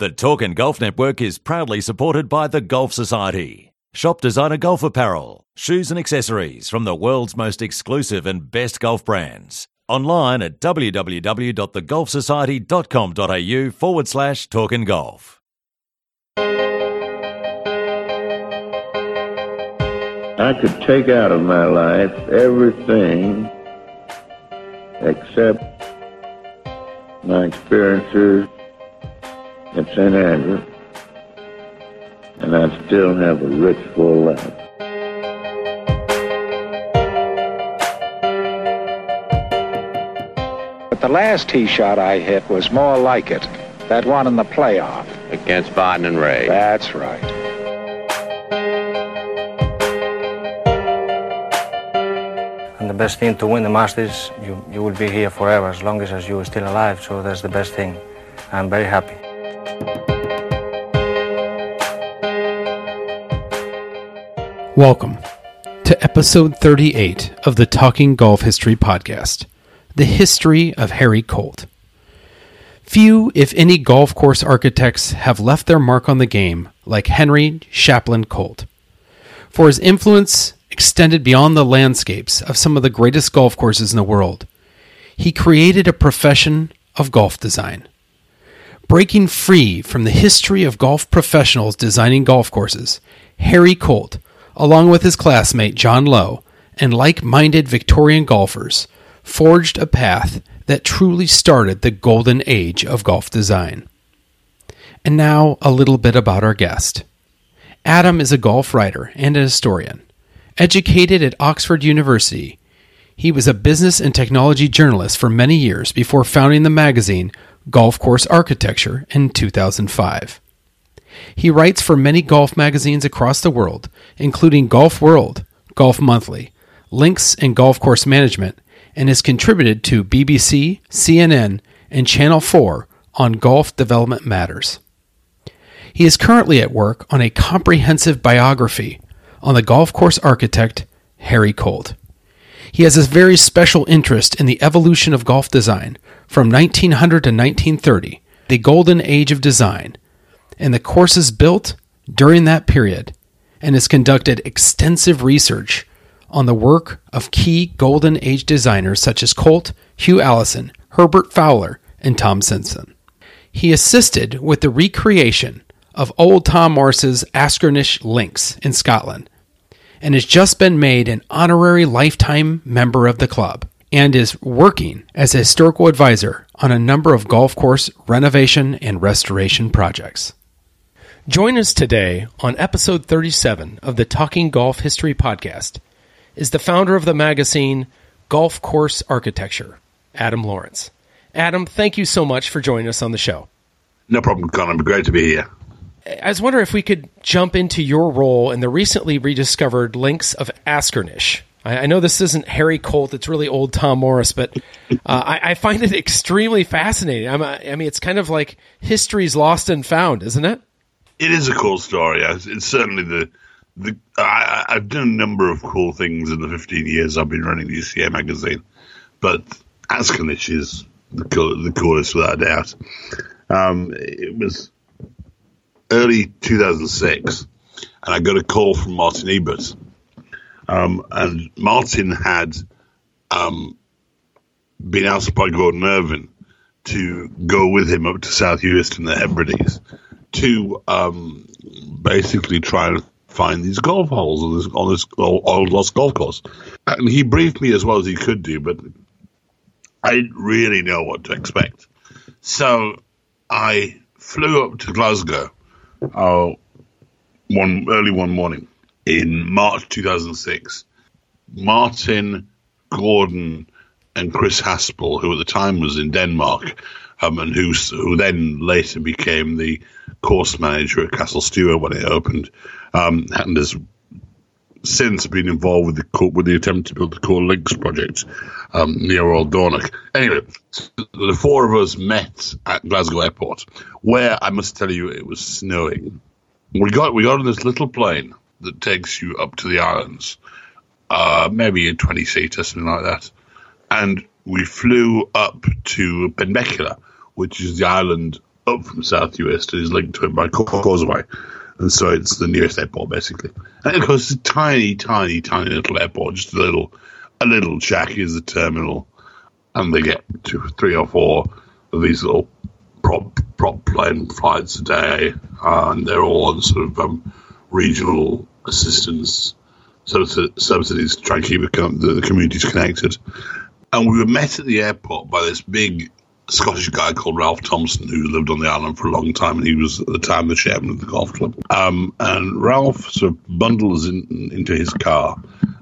The Talkin' Golf Network is proudly supported by the Golf Society. Shop designer golf apparel, shoes and accessories from the world's most exclusive and best golf brands. Online at www.thegolfsociety.com.au forward slash talkin' golf. I could take out of my life everything except my experiences at St. Andrew, and I still have a rich, full life. But the last tee shot I hit was more like it. That one in the playoff. Against Vardon and Ray. That's right. And the best thing to win the Masters, you, you will be here forever as long as, as you are still alive. So that's the best thing. I'm very happy. Welcome to episode 38 of the Talking Golf History Podcast The History of Harry Colt. Few, if any, golf course architects have left their mark on the game like Henry Shapland Colt. For his influence extended beyond the landscapes of some of the greatest golf courses in the world, he created a profession of golf design. Breaking free from the history of golf professionals designing golf courses, Harry Colt along with his classmate John Low and like minded Victorian golfers, forged a path that truly started the golden age of golf design. And now, a little bit about our guest. Adam is a golf writer and a historian. Educated at Oxford University, he was a business and technology journalist for many years before founding the magazine Golf Course Architecture in 2005. He writes for many golf magazines across the world, including Golf World, Golf Monthly, Links and Golf Course Management, and has contributed to BBC, CNN, and Channel 4 on golf development matters. He is currently at work on a comprehensive biography on the golf course architect Harry Colt. He has a very special interest in the evolution of golf design from 1900 to 1930, the golden age of design, and the courses built during that period and has conducted extensive research on the work of key Golden Age designers such as Colt, Hugh Alison, Herbert Fowler, and Tom Simpson. He assisted with the recreation of old Tom Morris's Askernish Links in Scotland and has just been made an honorary lifetime member of the club and is working as a historical advisor on a number of golf course renovation and restoration projects. Join us today on episode 37 of the Talking Golf History Podcast is the founder of the magazine Golf Course Architecture, Adam Lawrence. Adam, thank you so much for joining us on the show. No problem, Connor. Great to be here. I was wondering if we could jump into your role in the recently rediscovered links of Askernish. I, I know this isn't Harry Colt; it's really old Tom Morris, but uh, I, I, find it extremely fascinating. I'm, I mean, it's kind of like history's lost and found, isn't it? It is a cool story. It's certainly the the I, have done a number of cool things in the 15 years I've been running the GCA magazine, but Askernish is the cool, the coolest without a doubt. Um, it was early 2006, and I got a call from Martin Ebert, um, and Martin had um, been asked by Gordon Irvine to go with him up to South in the Hebrides to um, basically try and find these golf holes on this on this old lost golf course. And he briefed me as well as he could do, but I didn't really know what to expect. So I flew up to Glasgow uh, one early one morning in March 2006. Martin Gordon and Chris Haspell, who at the time was in Denmark, um, and who who then later became the course manager at Castle Stuart when it opened, um, and has since been involved with the with the attempt to build the Coul Links project um, near Old Dornoch. Anyway, the four of us met at Glasgow Airport, where I must tell you it was snowing. We got we got on this little plane that takes you up to the islands, uh, maybe a twenty seater, something like that, and we flew up to Benbecula, which is the island up from South Uist and is linked to it by causeway. And so it's the nearest airport, basically. And of course, it's a tiny, tiny, tiny little airport, just a little, a little shack is the terminal. And they get two, three or four of these little prop, prop plane flights a day. Uh, and they're all on sort of um, regional assistance subsidies to try and keep the, the communities connected. And we were met at the airport by this big Scottish guy called Ralph Thompson who lived on the island for a long time, and he was at the time the chairman of the golf club. Um, and Ralph sort of bundled us in, into his car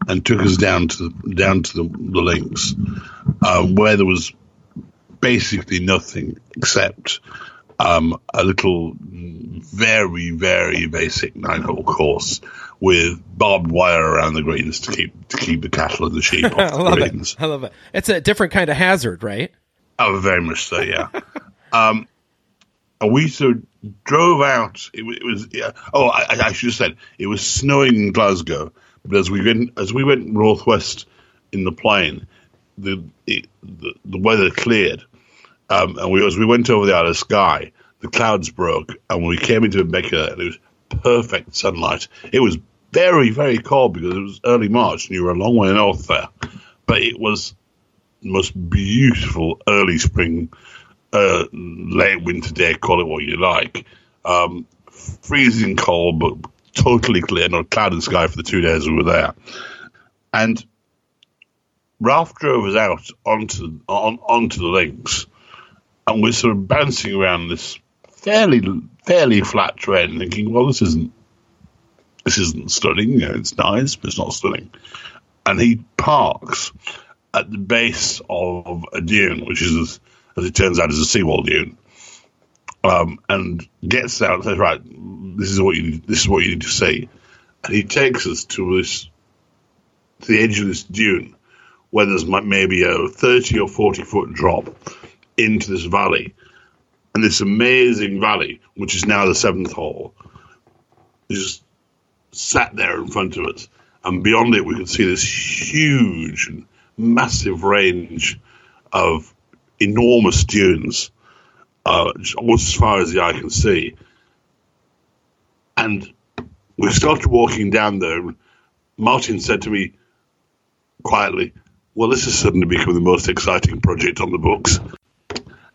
and took us down to the, down to the, the links, uh, where there was basically nothing except um, a little, very very basic nine hole course with barbed wire around the greens to keep to keep the cattle and the sheep off the greens. it. I love it. It's a different kind of hazard, right? Oh, very much so, yeah. um, and we sort of drove out. It, it was yeah. Oh, I, I should have said it was snowing in Glasgow, but as we went as we went northwest in the plane, the it, the, the weather cleared, um, and we as we went over the of Skye, the clouds broke, and when we came into Becca, and it was perfect sunlight. It was very very cold because it was early March, and you were a long way north there, but it was most beautiful early spring, uh, late winter day, call it what you like. Um, freezing cold, but totally clear, not a cloud in the sky for the two days we were there. And Ralph drove us out onto on, onto the links, and we're sort of bouncing around this fairly fairly flat terrain, thinking, well, this isn't this isn't stunning. You know, it's nice, but it's not stunning. And he parks at the base of a dune, which is, as, it turns out, is a seawall dune, um, and gets out and says, "Right, this is what you this is what you need to see." And he takes us to this to the edge of this dune, where there's maybe a thirty or forty foot drop into this valley, and this amazing valley, which is now the seventh hole, is sat there in front of us, and beyond it we could see this huge and massive range of enormous dunes, uh, almost as far as the eye can see. And we started walking down there. Martin said to me quietly, "Well, this has suddenly become the most exciting project on the books."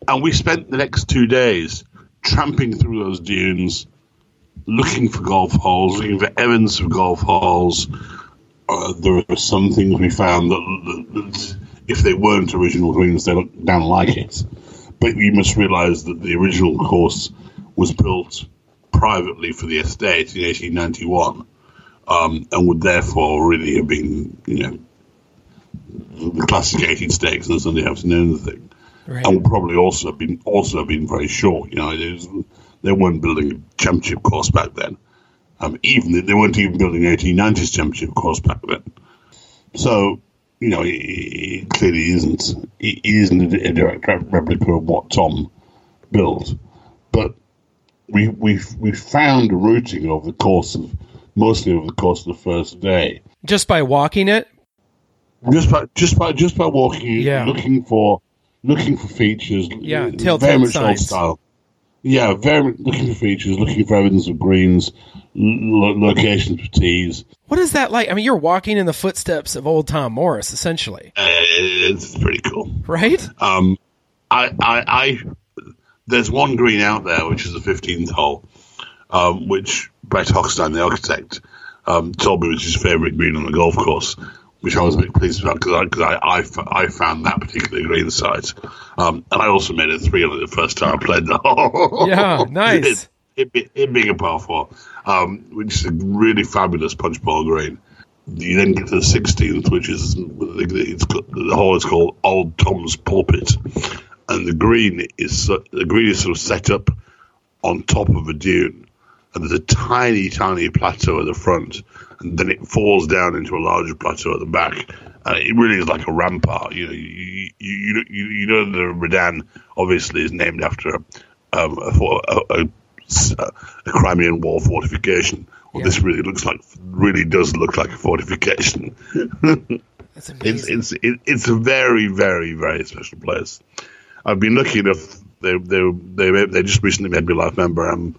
And we spent the next two days tramping through those dunes, looking for golf holes, looking for evidence of golf holes. Uh, there are some things we found that, that, that if they weren't original greens, they look down like it. But you must realise that the original course was built privately for the estate in 1891, um, and would therefore really have been, you know, the classic 18 stakes and the Sunday afternoon thing Right. and would probably also have been also have been very short. You know, was, they weren't building a championship course back then. Um, even they weren't even building an 1890s championship course back then. So, you know, it, it clearly isn't it isn't a direct replica of what Tom built, but we we we found a routing over the course of mostly over the course of the first day Just by walking it? just by just by just by walking, Yeah. looking for looking for features. Yeah, very much old style. Yeah, very looking for features, looking for evidence of greens, lo- locations for tees. What is that like? I mean, you're walking in the footsteps of old Tom Morris, essentially, Uh, it's pretty cool. right? Um, I, I, I, there's one green out there, which is the 15th hole, um, which Brett Hochstein, the architect, um, told me was his favourite green on the golf course, which I was a bit pleased about because I, cause I, I, I found that particular green site. Um, and I also made a three on it the first time I played the hole. Yeah, nice. It, it, it being a par four, um, which is a really fabulous punchbowl green. You then get to the 16th, which is it's, got- the hole is called Old Tom's Pulpit, and the green is the green is sort of set up on top of a dune, and there's a tiny, tiny plateau at the front, then it falls down into a larger plateau at the back. And it really is like a rampart. You know, you you you, you, know the Redan obviously is named after um, a, a, a, a Crimean War fortification. Well, this really looks like really does look like a fortification. That's It's amazing. it's it, it's a very very very special place. I've been lucky enough They they they they just recently made me life member. I'm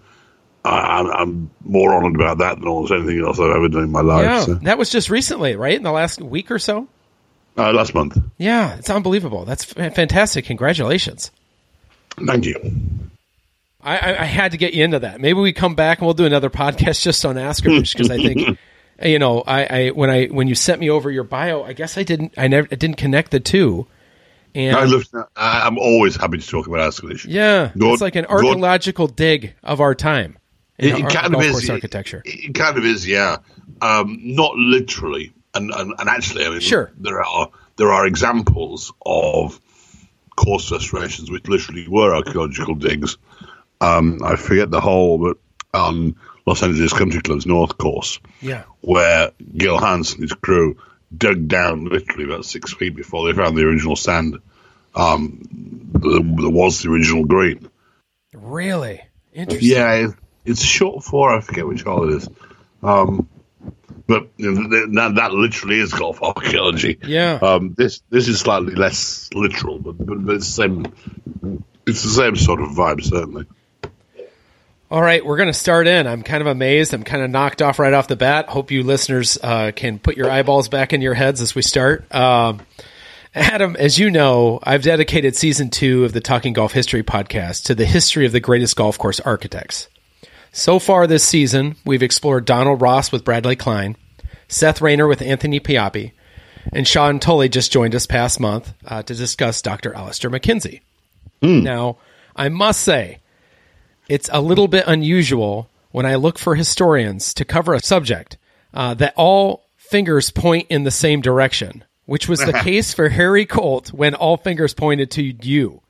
I, I'm, I'm more honoured about that than almost anything else I've ever done in my life. Yeah, so. that was just recently, right? In the last week or so. Uh, last month. Yeah, it's unbelievable. That's f- fantastic. Congratulations. Thank you. I, I, I had to get you into that. Maybe we come back and we'll do another podcast just on Askernish because I think, you know, I, I when I when you sent me over your bio, I guess I didn't I never I didn't connect the two. And I love, I, I'm always happy to talk about Askernish. yeah, it's like an archaeological dig of our time. It, it kind of is. course It, architecture. it kind of is, yeah. Um, not literally, and, and and actually, I mean, Sure. there are there are examples of course restorations which literally were archaeological digs. Um, I forget the whole, but on Los Angeles Country Club's North Course, Yeah. where Gil Hanse and his crew dug down literally about six feet before they found the original sand. Um, was the original green. Really interesting. Yeah, it's short for I forget which hole it is. Um, but you know, that, that literally is golf archaeology. Yeah. Um, this this is slightly less literal, but, but, but it's the same. It's the same sort of vibe, certainly. All right, we're going to start in. I'm kind of amazed. I'm kind of knocked off right off the bat. Hope you listeners uh, can put your eyeballs back in your heads as we start. Um, Adam, as you know, I've dedicated season two of the Talking Golf History podcast to the history of the greatest golf course architects. So far this season, we've explored Donald Ross with Bradley Klein, Seth Raynor with Anthony Pioppi, and Sean Tully just joined us past month uh, to discuss Dr. Alister MacKenzie. Now, I must say, it's a little bit unusual when I look for historians to cover a subject uh, that all fingers point in the same direction, which was the case for Harry Colt when all fingers pointed to you.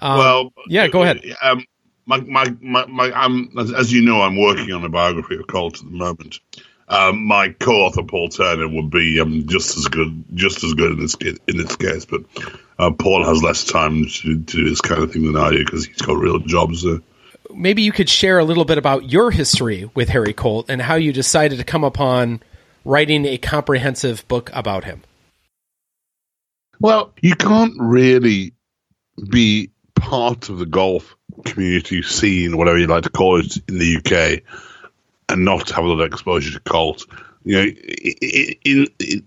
well, Um, yeah, go ahead. Um, my, my, my, my, I'm, as, as you know, I'm working on a biography of Colt at the moment. Um, my co-author Paul Turner would be um, just as good, just as good in this in this case, but uh, Paul has less time to, to do this kind of thing than I do because he's got real jobs. Uh, Maybe you could share a little bit about your history with Harry Colt and how you decided to come upon writing a comprehensive book about him. Well, you can't really be part of the golf community scene, whatever you like to call it, in the UK, and not have a lot of exposure to Colt. You know, it, it, it, it,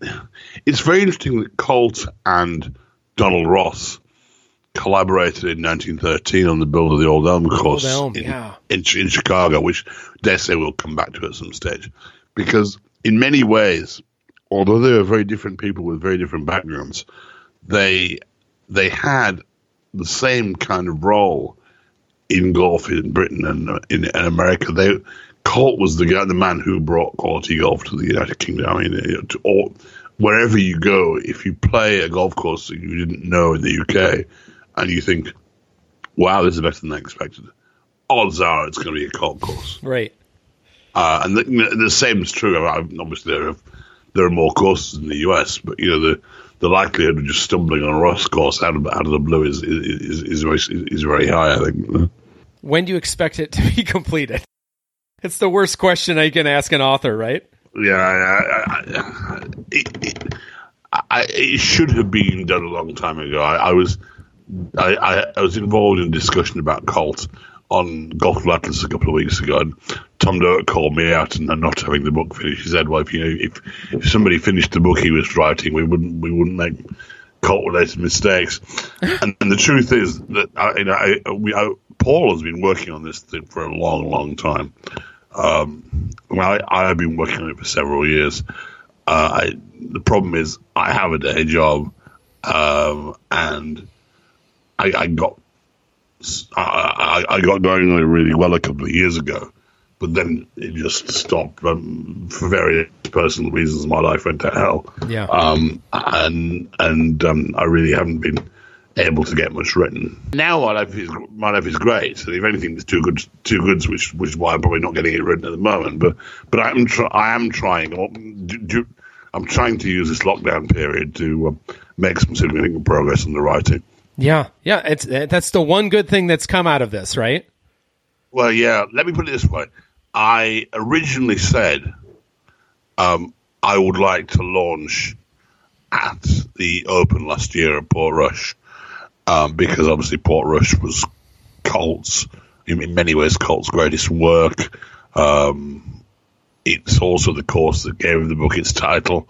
it's very interesting that Colt and Donald Ross collaborated in 1913 on the build of the Old Elm course Elm, in, yeah. in, in Chicago, which dare say we'll come back to at some stage. Because in many ways, although they were very different people with very different backgrounds, they they had the same kind of role in golf in Britain and uh, in, in America. They Colt was the guy, the man who brought quality golf to the United Kingdom. I mean, to all, wherever you go, if you play a golf course that you didn't know in the UK, and you think, "Wow, this is better than I expected," odds are it's going to be a Colt course. Right. Uh, and the, the same is true. I mean, obviously, there are there are more courses in the US, but you know the the likelihood of just stumbling on a Ross course out of out of the blue is is is, is very is very high. I think. When do you expect it to be completed? It's the worst question I can ask an author, right? Yeah, I, I, I, it, it, it should have been done a long time ago. I, was I, was involved in a discussion about Colt on Golf Atlas a couple of weeks ago, and Tom Doak called me out and not having the book finished. He said, "Well, if you know, if, if somebody finished the book he was writing, we wouldn't we wouldn't make Colt related mistakes." and, and the truth is that I, you know, I, we, I, Paul has been working on this thing for a long, long time. Um, well, I, I've been working on it for several years. Uh, I, the problem is I have a day job, um, and I, I got I, I, got going really well a couple of years ago, but then it just stopped um, for various personal reasons. My life went to hell, Yeah. um, and and um, I really haven't been able to get much written. Now my life is my life is great. So if anything, there's too good two goods, which which is why I'm probably not getting it written at the moment. But but I'm tr- I am trying. or do- do- I'm trying to use this lockdown period to um, make some significant progress in the writing. Yeah, yeah. It's that's the one good thing that's come out of this, right? Well, yeah. Let me put it this way: I originally said um, I would like to launch at the Open last year at Portrush um, because obviously Portrush was Colt's, in, in many ways, Colt's greatest work. Um, it's also the course that gave the book its title.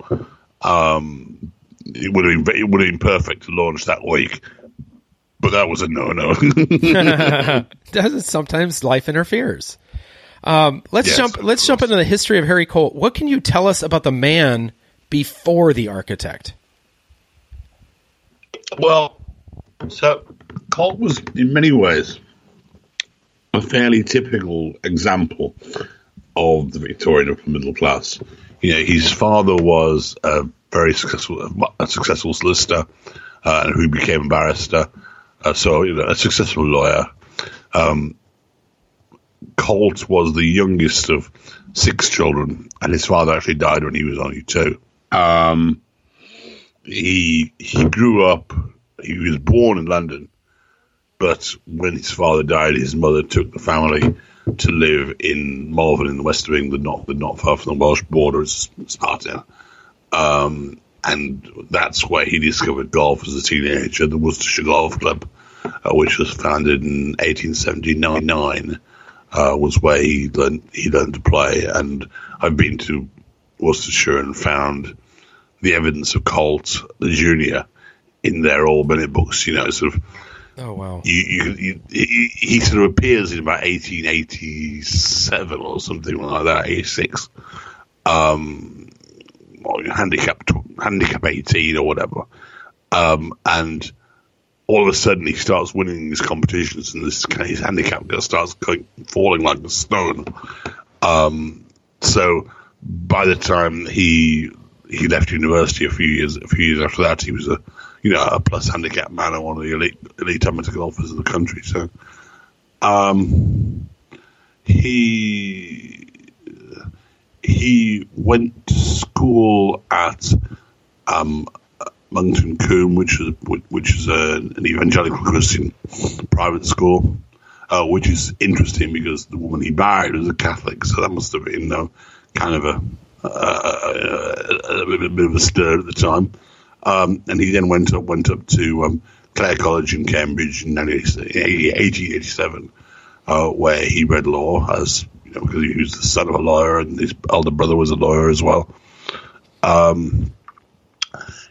Um, it would have been it would have been perfect to launch that week, but that was a no no. Doesn't sometimes life interferes. Um, let's Yes, jump. Let's jump into the history of Harry Colt. What can you tell us about the man before the architect? Well, so Colt was in many ways a fairly typical example of the Victorian upper middle class. You know, his father was a very successful, a successful solicitor, uh, who became a barrister. Uh, so, you know, a successful lawyer. Um, Colt was the youngest of six children, and his father actually died when he was only two. Um, he he grew up. He was born in London, but when his father died, his mother took the family to live in Malvern in the west of England, not not far from the Welsh border, it's Sparta. Um, and that's where he discovered golf as a teenager, the Worcestershire Golf Club, uh, which was founded in 1879, uh, was where he learned he learned to play. And I've been to Worcestershire and found the evidence of Colt the junior in their All Bennett books. You know, sort of Oh wow! you, you, you, he, he sort of appears in about 1887 or something like that, 86. Um, or handicap, handicap 18 or whatever. Um, and all of a sudden he starts winning these competitions and this his handicap starts going, falling like a stone. Um, so by the time he he left university a few years a few years after that, he was a you know a plus handicap man and one of the elite elite amateur golfers in the country. So um, he he went to school at um, Monkton Combe, which is which is a, an evangelical Christian private school, uh, which is interesting because the woman he married was a Catholic, so that must have been uh, kind of a, a, a, a, bit of a stir at the time. Um, and he then went up went up to um, Clare College in Cambridge in 1887, uh, where he read law as you know because he was the son of a lawyer and his elder brother was a lawyer as well. Um,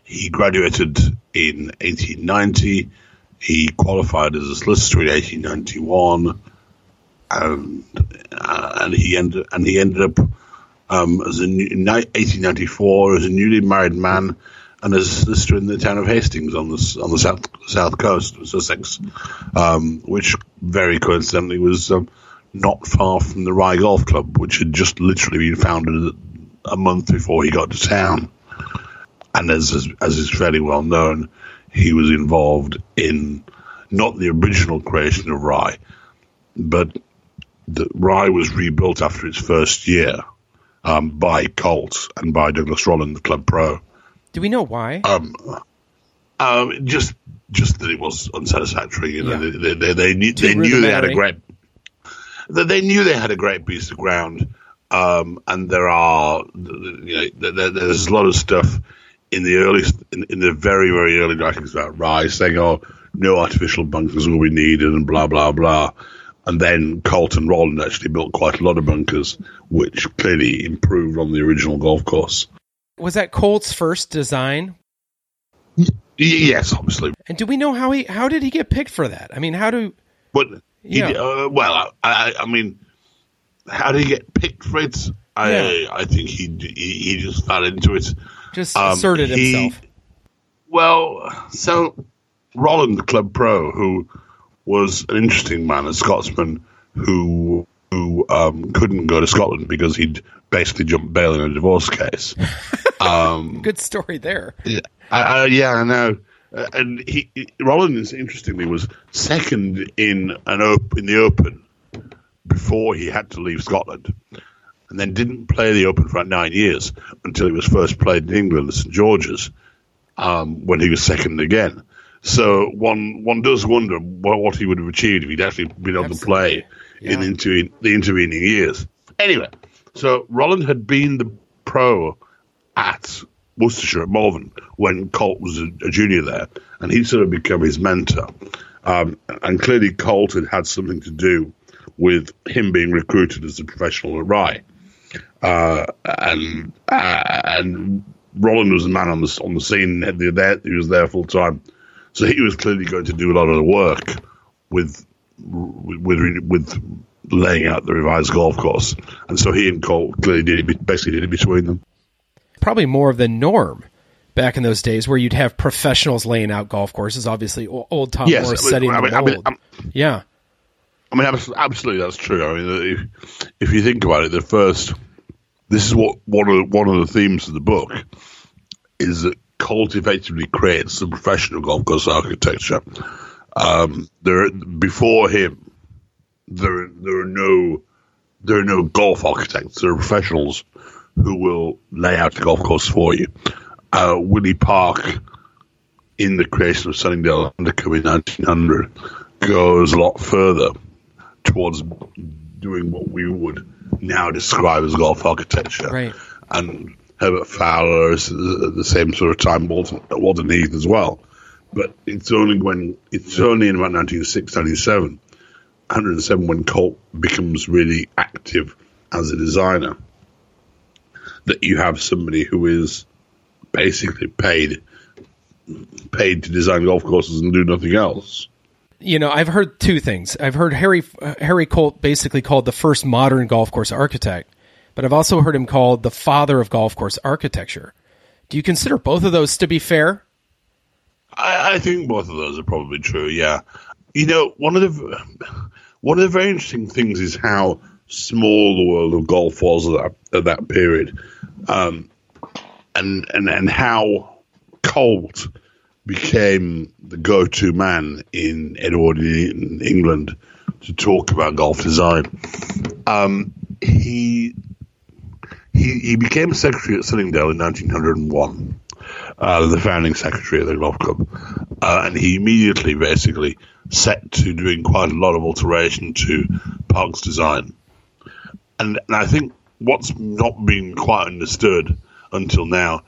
he graduated in 1890. He qualified as a solicitor in 1891, and uh, and he ended and he ended up um, as a in 1894 as a newly married man and a solicitor in the town of Hastings on the on the south south coast of Sussex, um, which very coincidentally was um, not far from the Rye Golf Club, which had just literally been founded a month before he got to town and as as, as is fairly well known, he was involved in not the original creation of Rye, but the Rye was rebuilt after its first year um, by Colt and by Douglas Rolland, the club pro. Do we know why? Um, um, just just that it was unsatisfactory. You know, Yeah. they, they, they knew they knew they had a great that they knew they had a great piece of ground. Um, and there are, you know, there, there's a lot of stuff in the early, in, in the very, very early writings about Rye saying, oh, no artificial bunkers will be needed and blah, blah, blah. And then Colton Rolland actually built quite a lot of bunkers, which clearly improved on the original golf course. Was that Colt's first design? Yes, obviously. And do we know how he? How did he get picked for that? I mean, how do? But he, Yeah. uh, well, I, I, I mean, how did he get picked for it? I, Yeah. I think he, he he just fell into it. Just Um, asserted he- himself. Well, so Rolland, the club pro, who was an interesting man, a Scotsman who who um, couldn't go to Scotland because he'd basically jumped bail in a divorce case. um, Good story there. yeah, I, I, yeah, I know. Uh, and he, he Rolland, interestingly, was second in an op- in the Open before he had to leave Scotland, and then didn't play the Open for nine years until he was first played in England at St George's, um, when he was second again. So one one does wonder what, what he would have achieved if he'd actually been able to play in Yeah. into the intervening years. Anyway, so Rolland had been the pro at Worcestershire at Malvern when Colt was a, a junior there, and he sort of become his mentor. Um, and clearly, Colt had had something to do with him being recruited as a professional at Rye. Uh, and uh, and Rolland was the man on the on the scene. He was there full time, so he was clearly going to do a lot of the work with with with laying out the revised golf course. And so he and Colt clearly did it, basically did it between them. Probably more of the norm back in those days, where you'd have professionals laying out golf courses. Obviously, old Tom yes, Morris I mean, setting I mean, the I mean, yeah, I mean, absolutely, that's true. I mean, uh, if, if you think about it, the first, this is what one of the, one of the themes of the book is that Colt effectively creates the professional golf course architecture. Um, there, before him, there there are no there are no golf architects. There are professionals who will lay out the golf course for you. Uh, Willie Park, in the creation of Sunningdale Undercombe in 1900, goes a lot further towards doing what we would now describe as golf architecture. Right. And Herbert Fowler is at the same sort of time, Walton, Walton Heath as well. But it's only when it's only in about 1906, 1907, 107 when Colt becomes really active as a designer that you have somebody who is basically paid paid to design golf courses and do nothing else. you know, I've heard two things. I've heard Harry uh, Harry Colt basically called the first modern golf course architect, but I've also heard him called the father of golf course architecture. Do you consider both of those to be fair? I, I think both of those are probably true. Yeah, you know, one of the one of the very interesting things is how small the world of golf was at that, at that period, um, and and and how Colt became the go-to man in Edwardian England to talk about golf design. Um, he he he became secretary at Sunningdale in 1901 uh, the founding secretary of the golf club, uh, and he immediately basically set to doing quite a lot of alteration to Park's design. And, and I think what's not been quite understood until now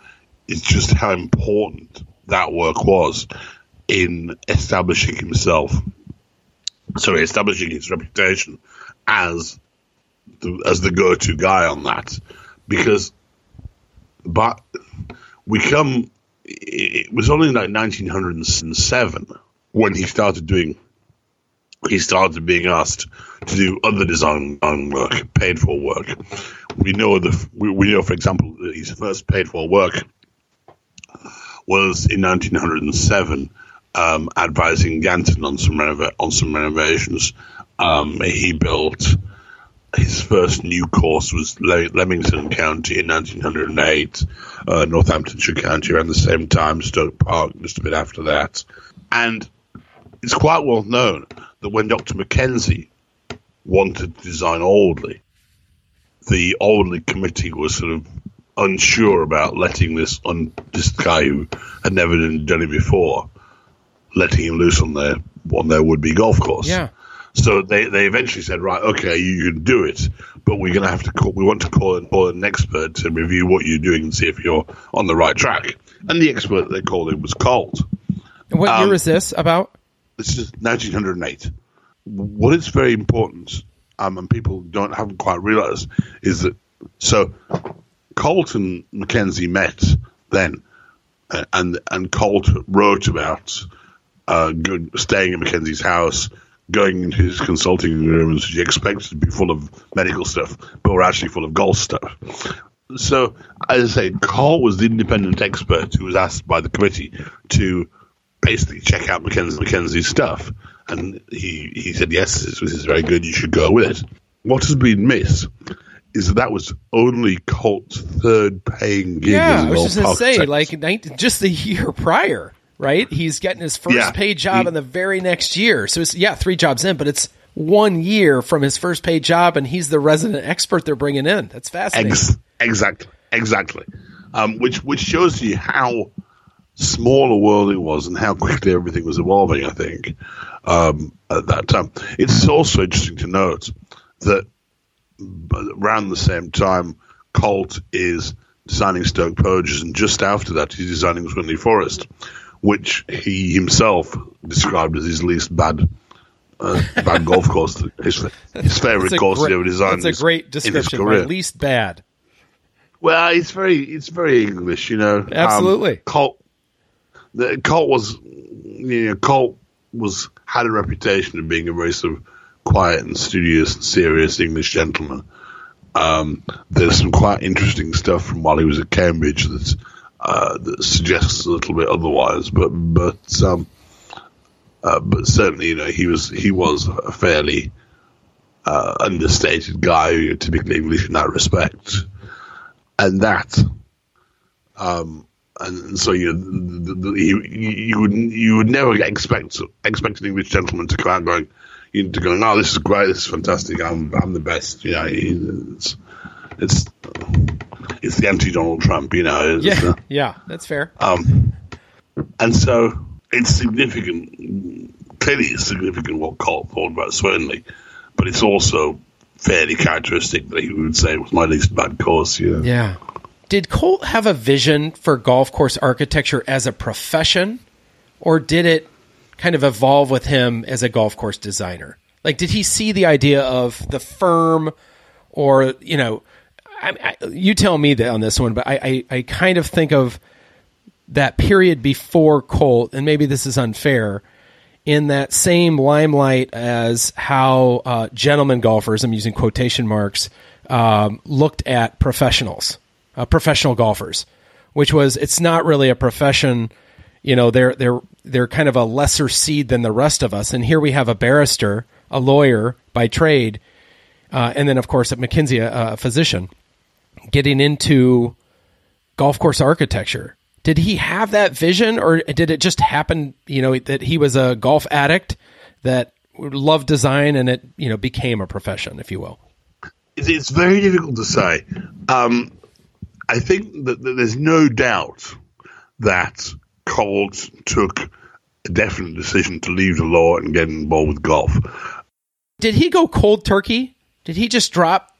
is just how important that work was in establishing himself, sorry, establishing his reputation as the, as the go-to guy on that, because but we come it was only like 1907 when he started doing he started being asked to do other design work paid for work. We know the we, we know for example that his first paid for work was in 1907 um, advising Ganton on some on some renovations. Um, he built his first new course was Le- Leamington County in 1908, uh, Northamptonshire County around the same time, Stoke Park just a bit after that. And it's quite well known that when Dr. Mackenzie wanted to design Alwoodley, the Alwoodley committee was sort of unsure about letting this un- this guy who had never done, it before, letting him loose on their on their would be golf course. Yeah. So they, they eventually said, right, okay, you can do it, but we're going to have to call, we want to call an, call an expert to review what you're doing and see if you're on the right track. And the expert they called him was Colt. What Um, year is this about? This is 1908. What is very important, um, and people don't haven't quite realised, is that so Colt and Mackenzie met then, and and Colt wrote about uh, go- staying at Mackenzie's house, going into his consulting rooms, which he expected to be full of medical stuff, but were actually full of golf stuff. So, as I say, Colt was the independent expert who was asked by the committee to basically check out Mackenzie, Mackenzie's stuff. And he, he said, yes, this, this is very good, you should go with it. What has been missed is that that was only Colt's third paying gig Yeah, as I was just going to say, like, 19, just the year prior, right? He's getting his first Yeah. paid job in the very next year. So it's, yeah, three jobs in, but it's one year from his first paid job, and he's the resident expert they're bringing in. That's fascinating. Ex- exactly, exactly. Um, which which shows you how small a world it was and how quickly everything was evolving. I think um, at that time. It's also interesting to note that around the same time, Colt is designing Stoke Poges, and just after that, he's designing Swinley Forest, which he himself described as his least bad uh, bad golf course. His, his favorite course great- he ever designed. That's a great description. Career. least bad. Well, it's very it's very English, you know. Absolutely. Um, Colt, the Colt was, you know, Colt was had a reputation of being a very sort of quiet and studious and serious English gentleman. Um, there's some quite interesting stuff from while he was at Cambridge that uh, that suggests a little bit otherwise, but but um, uh, but certainly, you know, he was he was a fairly uh, understated guy, who typically English in that respect. And that, um, and so you know, the, the, you, you would you would never expect expect an English gentleman to come out going, you know, to no, this is great, this is fantastic, I'm I'm the best, you know, it's it's the anti Donald Trump, you know, Yeah, uh, yeah, that's fair. um, and so it's significant. Clearly, it's significant what Colt thought about certainly, but it's also fairly characteristic that he would say it was my least bad course. You know? Yeah. Did Colt have a vision for golf course architecture as a profession, or did it kind of evolve with him as a golf course designer? Like, did he see the idea of the firm, or you know, I, I, you tell me that on this one, but I, I, I kind of think of that period before Colt, and maybe this is unfair, in that same limelight as how uh, gentlemen golfers, I'm using quotation marks, um, looked at professionals, uh, professional golfers, which was it's not really a profession. You know, they're they're they're kind of a lesser seed than the rest of us. And here we have a barrister, a lawyer by trade, uh, and then of course at MacKenzie, a, a physician, getting into golf course architecture. Did he have that vision, or did it just happen? You know that he was a golf addict that loved design, and it you know became a profession, if you will. It's, very difficult to say. Um, I think that, that there's no doubt that Colt took a definite decision to leave the law and get involved with golf. Did he go cold turkey? Did he just drop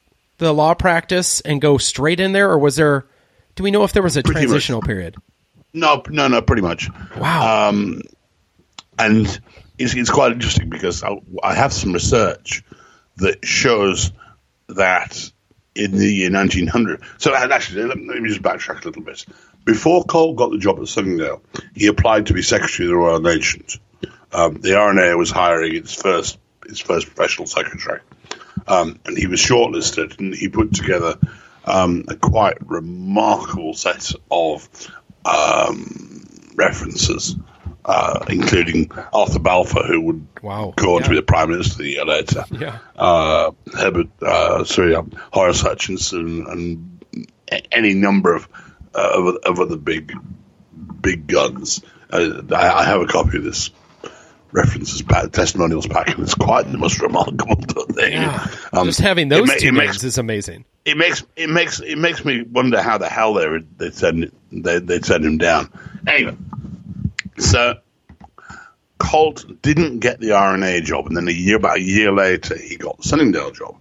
the law practice and go straight in there, or was there? Do we know if there was a Pretty much. transitional period? No, no, no, pretty much. Wow. Um, and it's, it's quite interesting because I, I have some research that shows that in the year 1900. So, actually, let, let me just backtrack a little bit. Before Colt got the job at Sunningdale, he applied to be Secretary of the Royal Nations. Um, the R&A was hiring its first its first professional secretary, um, and he was shortlisted, and he put together um, a quite remarkable set of um, references, uh, including Arthur Balfour, who would Wow. go on to be the Prime Minister the year later. Yeah. Uh, Herbert, uh, sorry, um, Horace Hutchinson, and any number of uh, of, of other big big guns. Uh, I, I have a copy of this references pack, testimonials pack, and it's quite the most remarkable thing. Yeah. Um, just having it those ma- two it names makes- is amazing. it makes it makes it makes me wonder how the hell they would they send they they'd send him down. Anyway, so Colt didn't get the R&A job, and then a year about a year later, he got the Sunningdale job.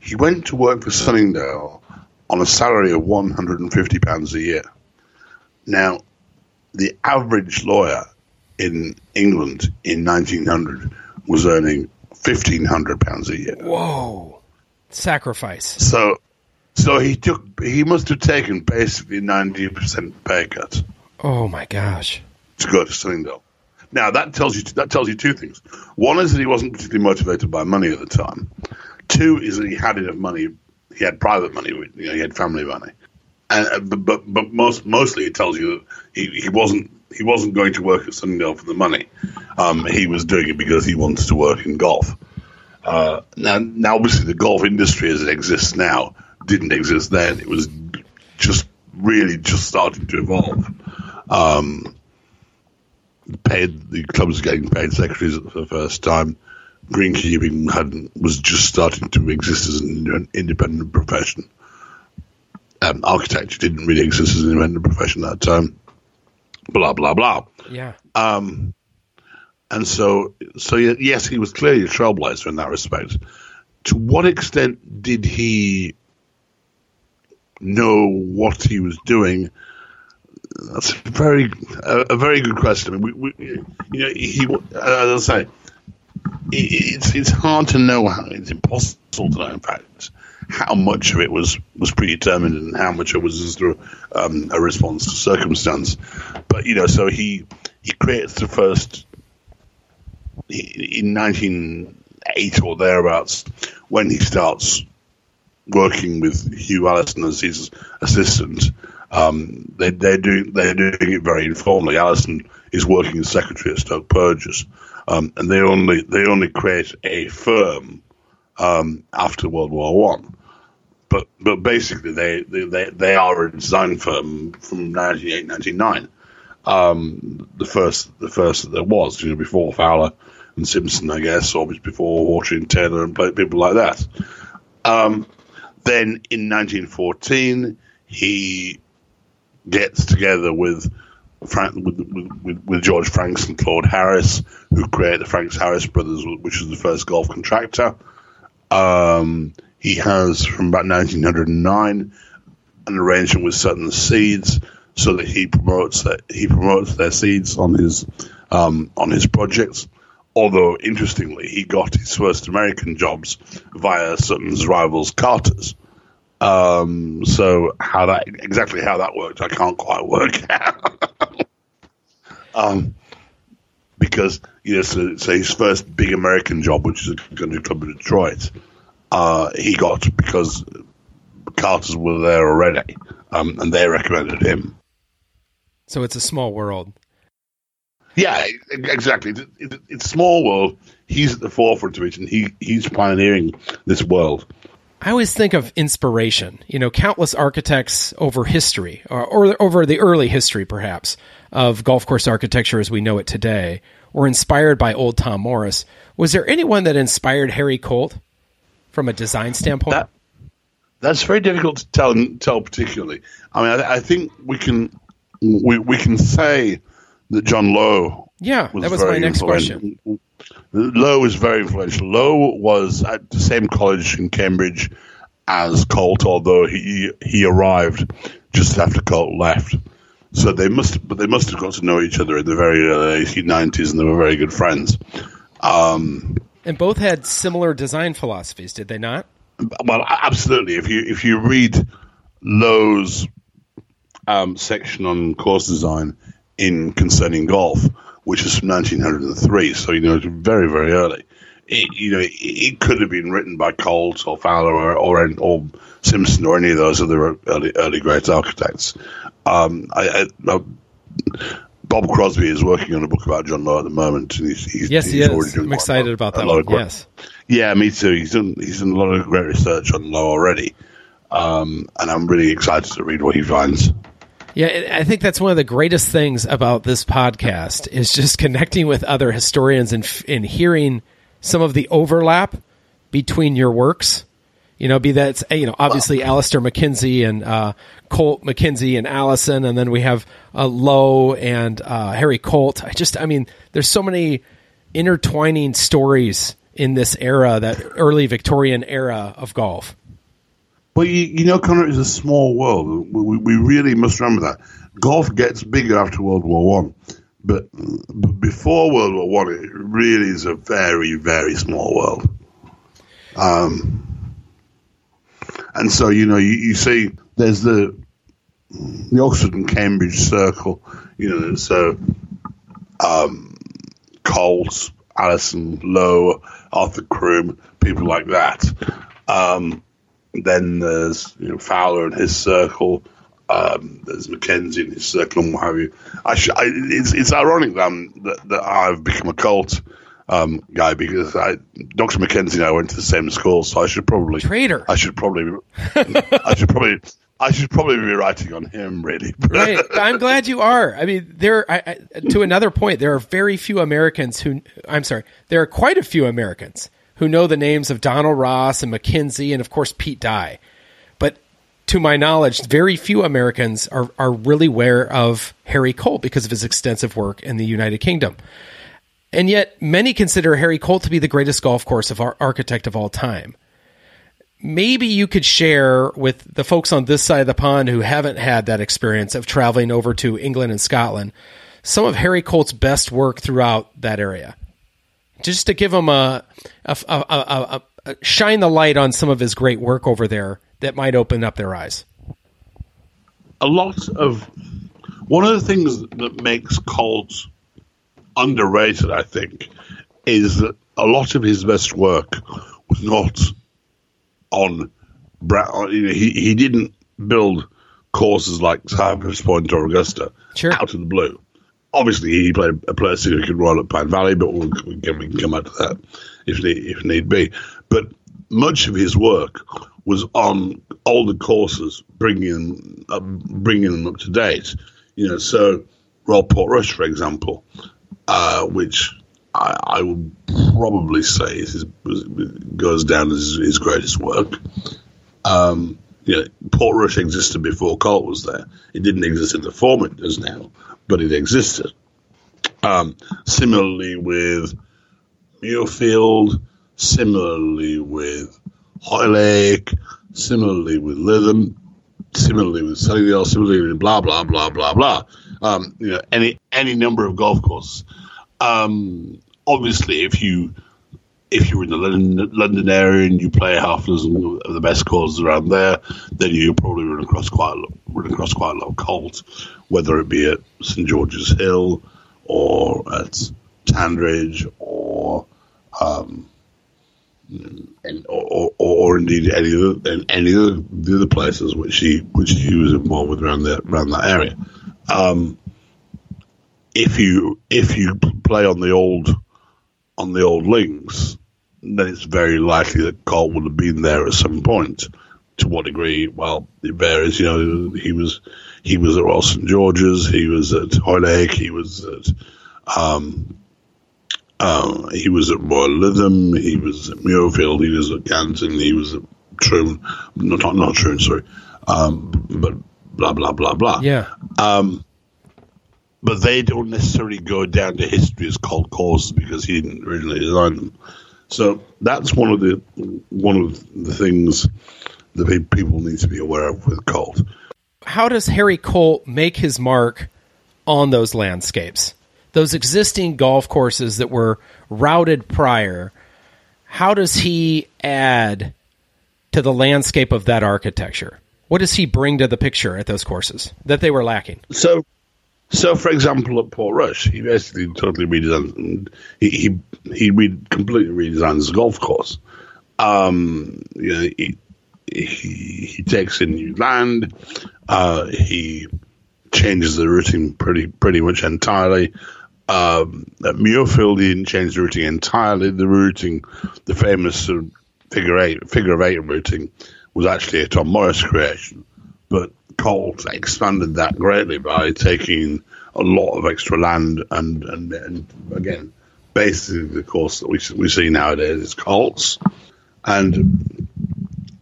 He went to work for Sunningdale on a salary of one hundred and fifty pounds a year. Now, the average lawyer in England in nineteen hundred was earning fifteen hundred pounds a year. Whoa. Sacrifice. So, so he took. He must have taken basically ninety percent pay cut Oh my gosh. to go to Sunningdale. Now that tells you that tells you two things. One is that he wasn't particularly motivated by money at the time. Two is that he had enough money. He had private money. You know, he had family money. And uh, but but, but most mostly it tells you that he, he wasn't he wasn't going to work at Sunningdale for the money. Um, he was doing it because he wanted to work in golf. Uh, now, now, obviously, the golf industry as it exists now didn't exist then. It was just really just starting to evolve. Um, paid the clubs getting paid secretaries for the first time. Greenkeeping hadn't was just starting to exist as an independent profession. Um, architecture didn't really exist as an independent profession at that time. Blah blah blah. Yeah. Um, and so, so yes, he was clearly a trailblazer in that respect. To what extent did he know what he was doing? that's a very a, a very good question. I mean, we, we, you know, he as I say, it's it's hard to know how it's impossible to know. In fact, how much of it was was predetermined and how much it was just a, um, a response to circumstance. But you know, so he he creates the first in 1908 or thereabouts when he starts working with Hugh Alison as his assistant. Um, they, they're doing they're doing it very informally. Allison is working as secretary at Stoke Poges, um, and they only they only create a firm um, after World War One. But but basically they, they they are a design firm from 1908 1909. Um, the first the first that there was, you know, before Fowler and Simpson, I guess, or before Water and Taylor and people like that. Um, then in 1914, he gets together with Frank, with, with, with, George Franks and Claude Harris, who create the Franks Harris brothers, which is the first golf contractor. Um, he has from about 1909 an arrangement with Sutton Seeds, so that he promotes that he promotes their seeds on his um, on his projects. Although interestingly, he got his first American jobs via Sutton's rivals Carter's. Um, so how that exactly how that worked, I can't quite work out. um, because you know, so, so, his first big American job, which is a country club in Detroit, uh, he got because Carter's were there already, um, and they recommended him. So it's a small world. Yeah, exactly. It's a small world. He's at the forefront of it, and he he's pioneering this world. I always think of inspiration. You know, countless architects over history, or, or, over the early history, perhaps, of golf course architecture as we know it today, were inspired by old Tom Morris. Was there anyone that inspired Harry Colt from a design standpoint? That, that's very difficult to tell. Tell particularly. I mean, I, I think we can we we can say that John Low. Yeah, was that was my next question. Low was very influential. Low was at the same college in Cambridge as Colt, although he he arrived just after Colt left. So they must, but they must have got to know each other in the very early 1890s, and they were very good friends. Um, and both had similar design philosophies, did they not? Well, absolutely. If you if you read Low's um, section on course design, in concerning golf, which is from 1903. So you know, it's very very early. It, you know, it, it, could have been written by Colt or Fowler or, or, or Simpson or any of those other early early great architects. Um, I, I, uh, Bob Crosby is working on a book about John Low at the moment, and he's, he's yes, he is. I'm excited about that. One. Great, yes, yeah, me too. He's done he's done a lot of great research on Low already, um, and I'm really excited to read what he finds. Yeah, I think that's one of the greatest things about this podcast is just connecting with other historians and and hearing some of the overlap between your works. You know, be that you know obviously Alister MacKenzie and uh, Colt MacKenzie and Alison, and then we have uh, Low and uh, Harry Colt. I just, I mean, there's so many intertwining stories in this era, that early Victorian era of golf. But you, you know, Connor, it's a small world. We, we really must remember that. Golf gets bigger after World War One, but, before World War One, it really is a very, very small world. Um, and so you know, you, you see, there's the the Oxford and Cambridge circle. You know, so um, Alison, Low, Arthur Croome, people like that. Um, then there's you know, Fowler and his circle. Um, there's MacKenzie and his circle and what have you. I, sh- I it's it's ironic that, that, that I've become a Colt um, guy because I, Dr. MacKenzie and I went to the same school, so I should probably traitor. I should probably I should probably I should probably be writing on him, really. right. I'm glad you are. I mean, there. I, I, to another point, there are very few Americans who. I'm sorry. There are quite a few Americans who know the names of Donald Ross and MacKenzie and, of course, Pete Dye. To my knowledge, very few Americans are, are really aware of Harry Colt because of his extensive work in the United Kingdom. And yet, many consider Harry Colt to be the greatest golf course of our architect of all time. maybe you could share with the folks on this side of the pond who haven't had that experience of traveling over to England and Scotland some of Harry Colt's best work throughout that area. Just to give them a, a, a, a shine the light on some of his great work over there that might open up their eyes. A lot of one of the things that makes Colt underrated, I think, is that a lot of his best work was not on. He he didn't build courses like Cypress Point or Augusta sure. out of the blue obviously he played a player who could roll at Pine Valley, but we'll, we, can, we can come back to that if need, if need be. But much of his work was on older courses, bringing uh, bringing them up to date. You know, so Royal Portrush, for example, uh, which I, I, would probably say is, goes down as his greatest work. Um, you know, Portrush existed before Colt was there. It didn't exist in the form it does now, but it existed. Um, similarly with Muirfield, similarly with Hoylake, similarly with Lytham, similarly with Sunningdale, similarly with blah blah blah blah blah. Um, you know, any any number of golf courses. Um, obviously, if you if you're in the London, London area and you play half a dozen of the best courses around there, then you probably run across quite a lot, run across quite a lot of Colt, whether it be at St George's Hill or at Tandridge or um, and, or, or, or, indeed any of the, any of the other places which he which he was involved with around that around that area. Um, if you if you play on the old on the old links, then it's very likely that Colt would have been there at some point. To what degree? Well, it varies. You know, he was he was at Royal St George's, he was at Hoylake, he was at um, uh, he was at Royal Lytham, he was at Muirfield, he was at Ganton, he was at Troon, not not Troon, sorry, um, but blah blah blah blah. Yeah. Um, but they don't necessarily go down to history as Colt courses because he didn't originally design them. So that's one of the one of the things that people need to be aware of with Colt. How does Harry Colt make his mark on those landscapes? Those existing golf courses that were routed prior, how does he add to the landscape of that architecture? What does he bring to the picture at those courses that they were lacking? So so, for example, at Portrush, he basically totally redesigned. He he he re- completely redesigned his golf course. Um, you know, he, he, he takes in new land. Uh, he changes the routing pretty pretty much entirely. Um, didn't change the routing entirely. The routing, the famous uh, figure eight figure of eight routing, was actually a Tom Morris creation, but Colt expanded that greatly by taking a lot of extra land and, and, and again, basically the course that we, we see nowadays is Colts. And,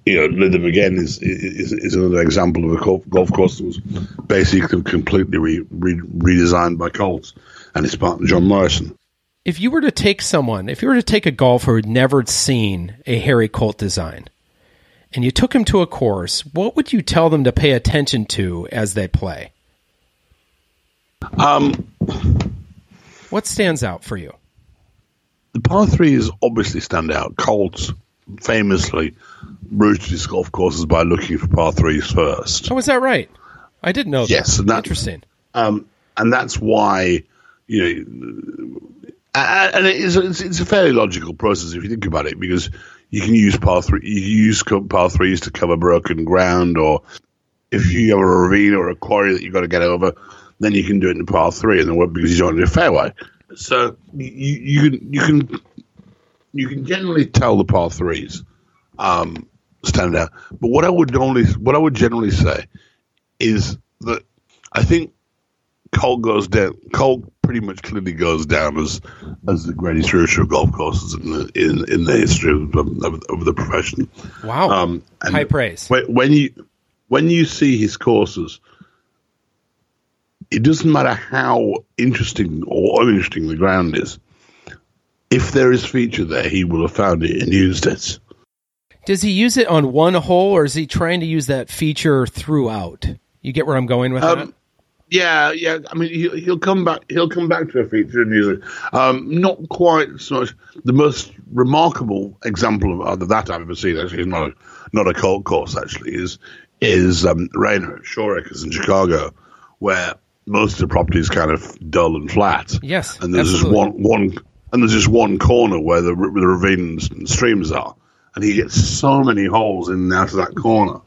you know, Lytham again is, is, is another example of a golf course that was basically completely re, re, redesigned by Colts and his partner John Morrison. If you were to take someone, if you were to take a golfer who'd never seen a Harry Colt design, and you took him to a course, what would you tell them to pay attention to as they play? Um, what stands out for you? The par threes obviously stand out. Colts famously routed his golf courses by looking for par threes first. Oh, is that right? I didn't know. That. Yes, that. interesting. Um, and that's why you know, and it's, it's a fairly logical process if you think about it because you can use par three. You use par threes to cover broken ground, or if you have a ravine or a quarry that you've got to get over, then you can do it in par three, and then because you don't need a fairway. So you, you can you can you can generally tell the par threes um, stand out. But what I would only what I would generally say is that I think Colt goes down. Colt pretty much clearly goes down as as the greatest of golf courses in the in, in the history of, of, of the profession. Wow! Um, High praise. When you when you see his courses, it doesn't matter how interesting or uninteresting the ground is. If there is feature there, he will have found it and used it. Does he use it on one hole, or is he trying to use that feature throughout? You get where I'm going with that? Yeah, yeah. I mean, he'll, he'll come back. He'll come back to a feature in it. Um, not quite so much. The most remarkable example of, of that I've ever seen, actually, is not a, not a colt course. Actually, is is um, Raynor Shoreacres in Chicago, where most of the property is kind of dull and flat. Yes, and there's absolutely. just one one and there's just one corner where the, the ravines and streams are, and he gets so many holes in and out of that corner.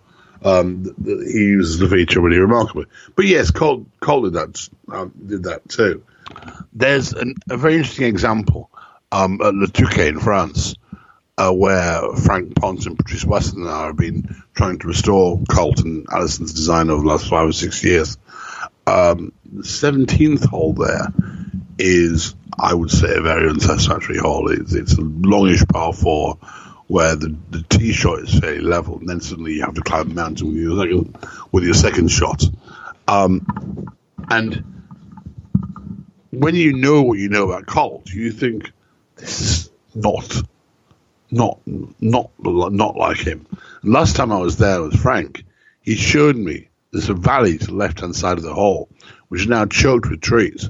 Um, he uses the feature really remarkably. But yes, Cole, Cole did that uh, did that too. There's an, a very interesting example um, at Le Touquet in France, uh, where Frank Pont and Patrice Weston and I have been trying to restore Colt and Alison's design over the last five or six years. Um, the 17th hole there is, I would say, a very unsatisfactory hole. It's, it's a longish par four where the, the tee shot is fairly level, and then suddenly you have to climb a mountain with your second, with your second shot. Um, and when you know what you know about Colt, you think this is not not not not like him. Last time I was there with Frank, he showed me there's a valley to the left hand side of the hole, which is now choked with trees,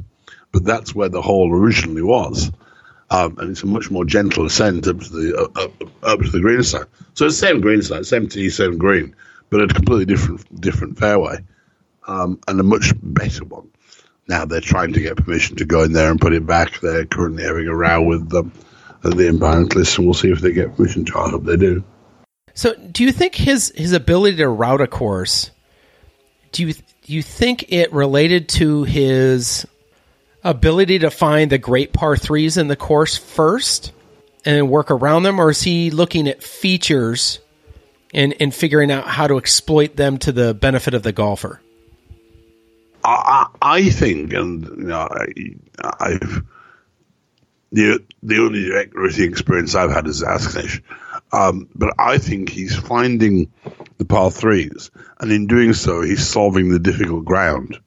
but that's where the hole originally was. Um, and it's a much more gentle ascent up to the uh, up, up to the green side. So it's the same green side, same tee, same green, but a completely different different fairway, um, and a much better one. Now they're trying to get permission to go in there and put it back. They're currently having a row with them at the environmentalists, and we'll see if they get permission to. I hope they do. So, do you think his his ability to route a course? Do you do you think it related to his ability to find the great par threes in the course first and work around them, or is he looking at features and and figuring out how to exploit them to the benefit of the golfer? I, I think, and you know, I, I've the the only racing experience I've had is Askernish, um, but I think he's finding the par threes, and in doing so, he's solving the difficult ground.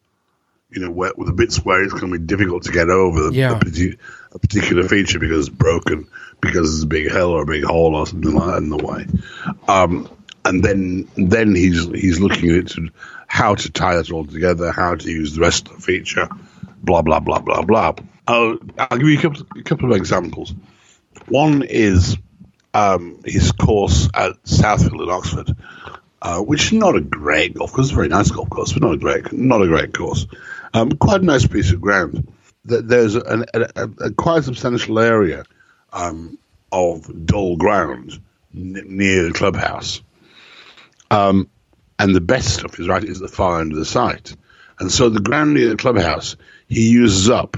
You know, where, with the bits where it's going to be difficult to get over the, Yeah. a, a particular feature because it's broken, because there's a big hill or a big hole or something like that in the way. Um, and then then he's he's looking at how to tie that all together, how to use the rest of the feature, blah blah blah blah blah. I'll, I'll give you a couple, a couple of examples. One is um, his course at Southfield in Oxford, uh, which is not a great golf course, it's a very nice golf course, but not a great not a great course. Um, quite a nice piece of ground. Th- There's an, a, a, quite substantial area um, of dull ground n- near the clubhouse. Um, and the best stuff is right is at the far end of the site. And so the ground near the clubhouse he uses up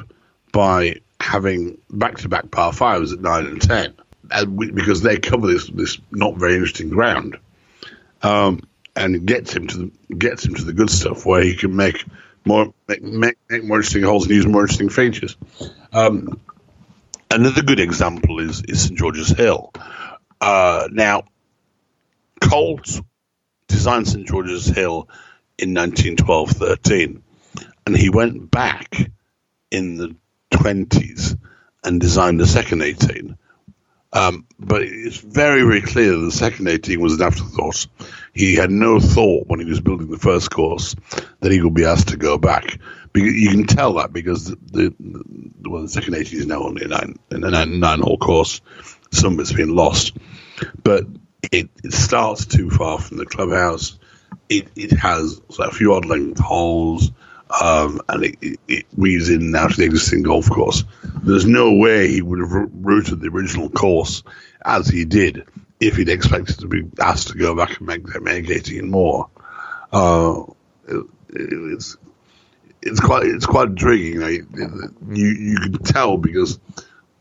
by having back-to-back par fives at nine and ten, and we, because they cover this this not very interesting ground, um, and it gets him to the gets him to the good stuff where he can make more make, make, make more interesting holes and use more interesting features. Um, another good example is is St George's Hill. Uh, now, Colt designed St George's Hill in 1912-13, and he went back in the 20s and designed the second 18. Um, but it's very, very clear that the second 18 was an afterthought. He had no thought when he was building the first course that he would be asked to go back. You can tell that because the, the, the well, the second 18 is now only a nine, a nine, nine hole course. Some of it's been lost, but it, it starts too far from the clubhouse. It, it has a few odd length holes um, and it, it, in and out of the existing golf course. There's no way he would have routed the original course as he did if he'd expected to be asked to go back and make, make 18 more. Uh, it, it's it's quite it's quite intriguing. You, you you can tell because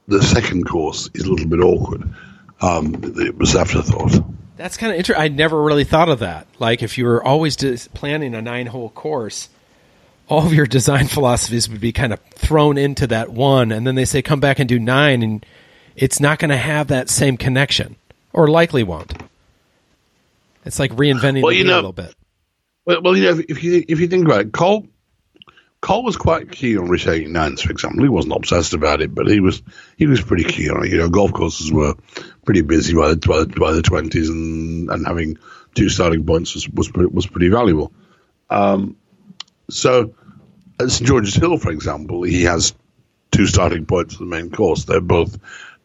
the second course is a little bit awkward. Um, it was afterthought. That's kind of interesting. I never really thought of that. Like if you were always planning a nine hole course, all of your design philosophies would be kind of thrown into that one, and then they say come back and do nine, and it's not going to have that same connection, or likely won't. It's like reinventing Well, the you wheel know- a little bit. Well, well, you know, if, if you if you think about it, Cole Colt was quite keen on retaining 89s, for example. He wasn't obsessed about it, but he was he was pretty keen on it. You know, golf courses were pretty busy by the by the, by the 20s, and, and having two starting points was was, was pretty valuable. Um, so at St George's Hill, for example, he has two starting points for the main course. They're both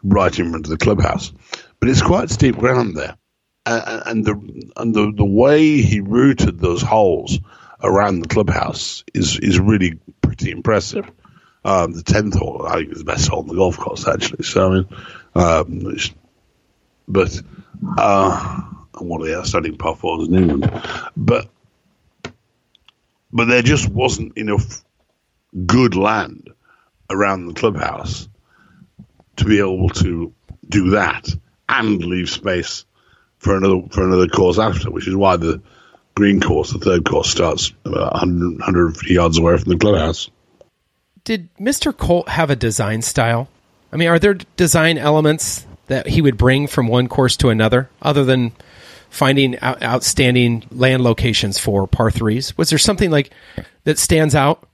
right in front of the clubhouse, but it's quite steep ground there, uh, and the and the the way he routed those holes around the clubhouse is is really pretty impressive. Um, the tenth hole, I think, is the best hole on the golf course actually. So I mean, um, but uh, one of the outstanding par fours in England, but but there just wasn't enough good land around the clubhouse to be able to do that and leave space for another for another course after, which is why the green course, the third course, starts about 100, 150 yards away from the clubhouse. Did Mr. Colt have a design style? I mean, are there design elements that he would bring from one course to another, other than finding out- outstanding land locations for par threes? Was there something like that stands out?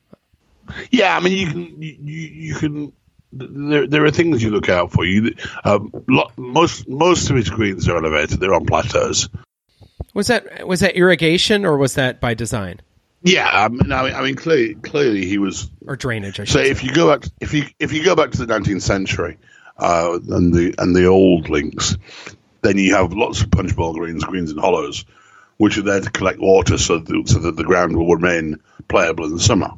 Yeah, I mean, you can you, you can. There, there are things you look out for. You um, lo- most most of his greens are elevated. They're on plateaus. Was that was that irrigation or was that by design Yeah, I mean, I mean, I mean clearly, clearly he was. or drainage? I So say. if you go back, if you if you go back to the 19th century uh, and the and the old links, then you have lots of punch bowl greens, greens and hollows, which are there to collect water so that, so that the ground will remain playable in the summer.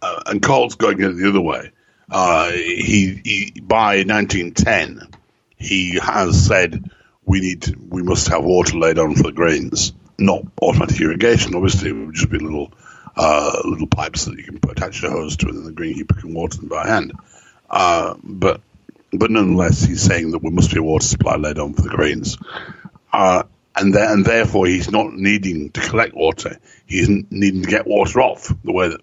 Uh, and Colt's going the other way. Uh, he, he by 1910 he has said we need we must have water laid on for the greens, not automatic irrigation. Obviously, it would just be little uh, little pipes that you can attach a hose to, and then the greenkeeper can water them by hand. Uh, but but nonetheless, he's saying that there must be a water supply laid on for the greens, uh, and there, and therefore he's not needing to collect water. He's needing to get water off the way that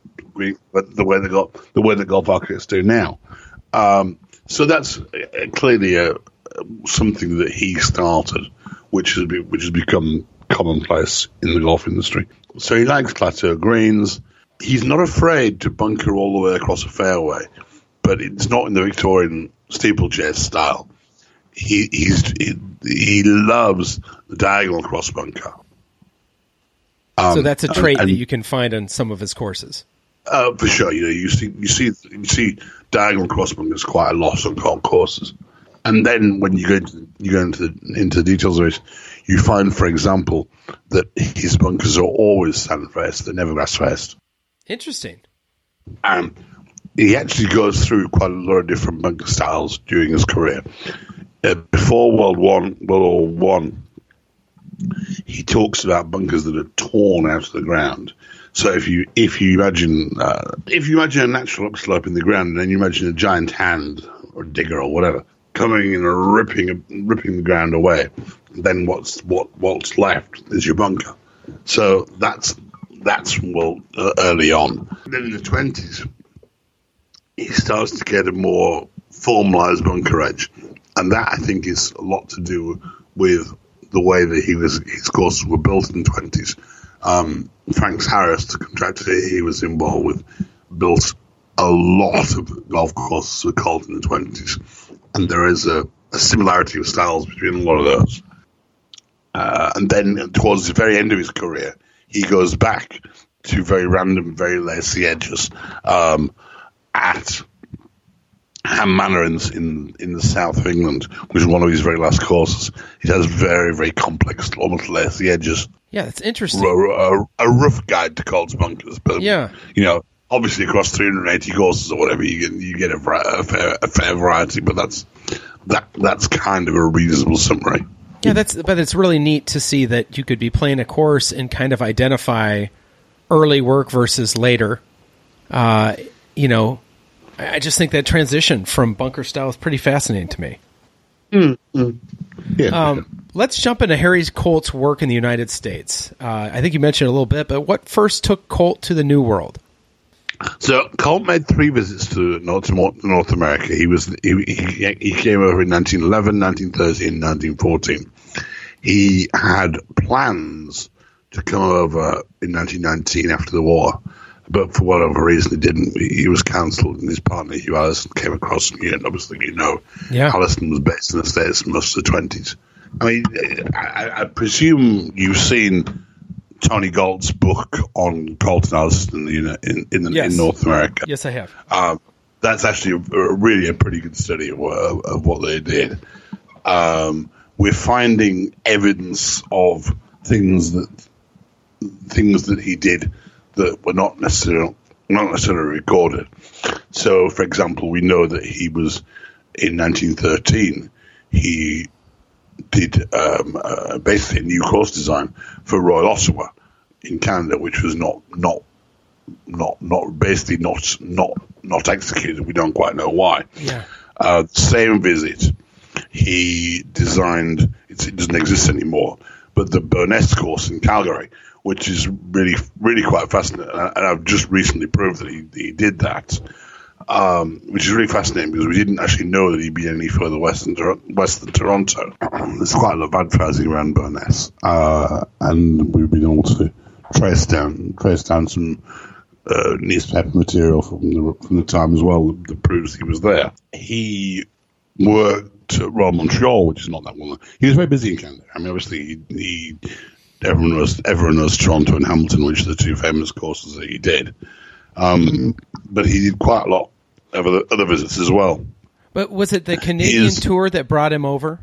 the way the golf the way golf architects do now. Um, so that's uh, clearly a, something that he started, which has be, which has become commonplace in the golf industry. So he likes plateau greens. He's not afraid to bunker all the way across a fairway, but it's not in the Victorian steeplechase style. He he's, he, he loves the diagonal cross bunker. so that's a Um, trait and- that you can find on some of his courses. Uh, for sure, you know, you see, you see, you see diagonal cross bunkers quite a lot on golf courses, and then when you go into, you go into the, into the details of it, you find, for example, that his bunkers are always sand faced; they're never grass faced, Interesting. and he actually goes through quite a lot of different bunker styles during his career. Uh, before World One, World War One, he talks about bunkers that are torn out of the ground. So if you if you imagine uh, if you imagine a natural upslope in the ground, and then you imagine a giant hand or digger or whatever coming in and ripping ripping the ground away, then what's what what's left is your bunker. So that's that's well uh, early on. Then in the twenties, he starts to get a more formalized bunker edge, and that I think is a lot to do with the way that he was his courses were built in the twenties. Um, Franks Harris, the contractor he was involved with, built a lot of golf courses with Colt in the twenties, and there is a, a similarity of styles between a lot of those. Uh, and then towards the very end of his career, he goes back to very random, very lacy edges um, at Ham Manor in, in in the south of England, which is one of his very last courses. It has very, very complex, almost lacy edges. Yeah, that's interesting. A, a, a rough guide to Colt's bunkers, but Yeah. you know, obviously across 380 courses or whatever, you get you get a, a, fair, a fair variety. But that's that that's kind of a reasonable summary. Yeah, that's but it's really neat to see that you could be playing a course and kind of identify early work versus later. Uh, you know, I I just think that transition from bunker style is pretty fascinating to me. Yeah. Um, let's jump into Harry Colt's work in the United States. Uh, I think you mentioned it a little bit, but what first took Colt to the New World? So Colt made three visits to North, North America. He was he, he, he came over in 1911, 1913, and 1914. He had plans to come over in 1919 after the war, but for whatever reason he didn't. He, was cancelled, and his partner Hugh Alison came across me, and obviously you know, Yeah. Alison was based in the states most of the twenties. I mean, I, I presume you've seen Tony Galt's book on Colt and Alison in the, in, in, Yes. in North America. Yes, I have. Um, that's actually a, a really a pretty good study of, what- of what they did. Um, we're finding evidence of things that things that he did that were not necessarily not necessarily recorded. So, for example, we know that he was in 1913. He did um, uh, basically a new course design for Royal Ottawa in Canada, which was not not not not basically not not not executed. We don't quite know why. Yeah. Uh, same visit, he designed. It's, it doesn't exist anymore, but the Bowness course in Calgary, which is really really quite fascinating, and I've just recently proved that he, he did that. Um, which is really fascinating because we didn't actually know that he'd be any further west than, west than Toronto. There's quite a lot of advertising around Bowness, uh, and we've been able to trace down trace down some uh, newspaper material from the from the time as well that proves he was there. He worked at Royal Montreal, which is not that well. He was very busy in Canada. I mean, obviously, he, he everyone knows everyone knows Toronto and Hamilton, which are the two famous courses that he did. Um, but he did quite a lot of other, other visits as well. But was it the Canadian is- tour that brought him over?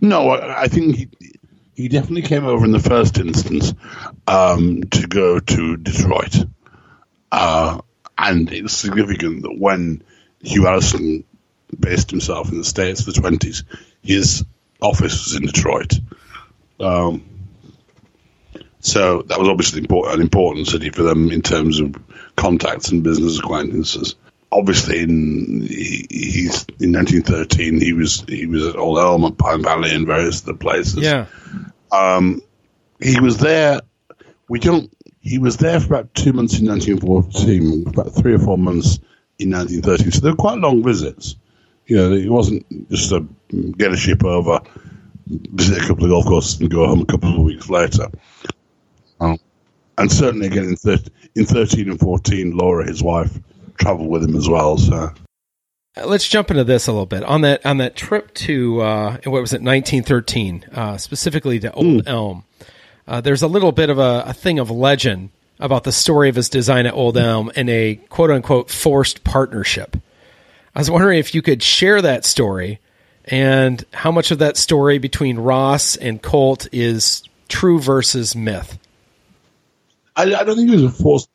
No, I, I think he he definitely came over in the first instance um, to go to Detroit, uh, and it's significant that when Hugh Alison based himself in the states for the twenties, his office was in Detroit. Um, so that was obviously important, an important city for them in terms of contacts and business acquaintances. Obviously, in he, he's in 1913, he was he was at Old Elm and Pine Valley and various other places. Yeah. Um, he was there. We don't. He was there for about two months in 1914, about three or four months in 1913. So they were quite long visits. You know, it wasn't just a get a ship over, visit a couple of golf courses, and go home a couple of weeks later. Um, and certainly again in, thir- in 13 and 14, Laura, his wife, travelled with him as well. So Uh, Let's jump into this a little bit on that on that trip to uh, what was it 1913 uh, specifically to Old Elm. Uh, there's a little bit of a, a thing of legend about the story of his design at Old Elm and a quote unquote forced partnership. I was wondering if you could share that story and how much of that story between Ross and Colt is true versus myth. I, I don't think it was a forced.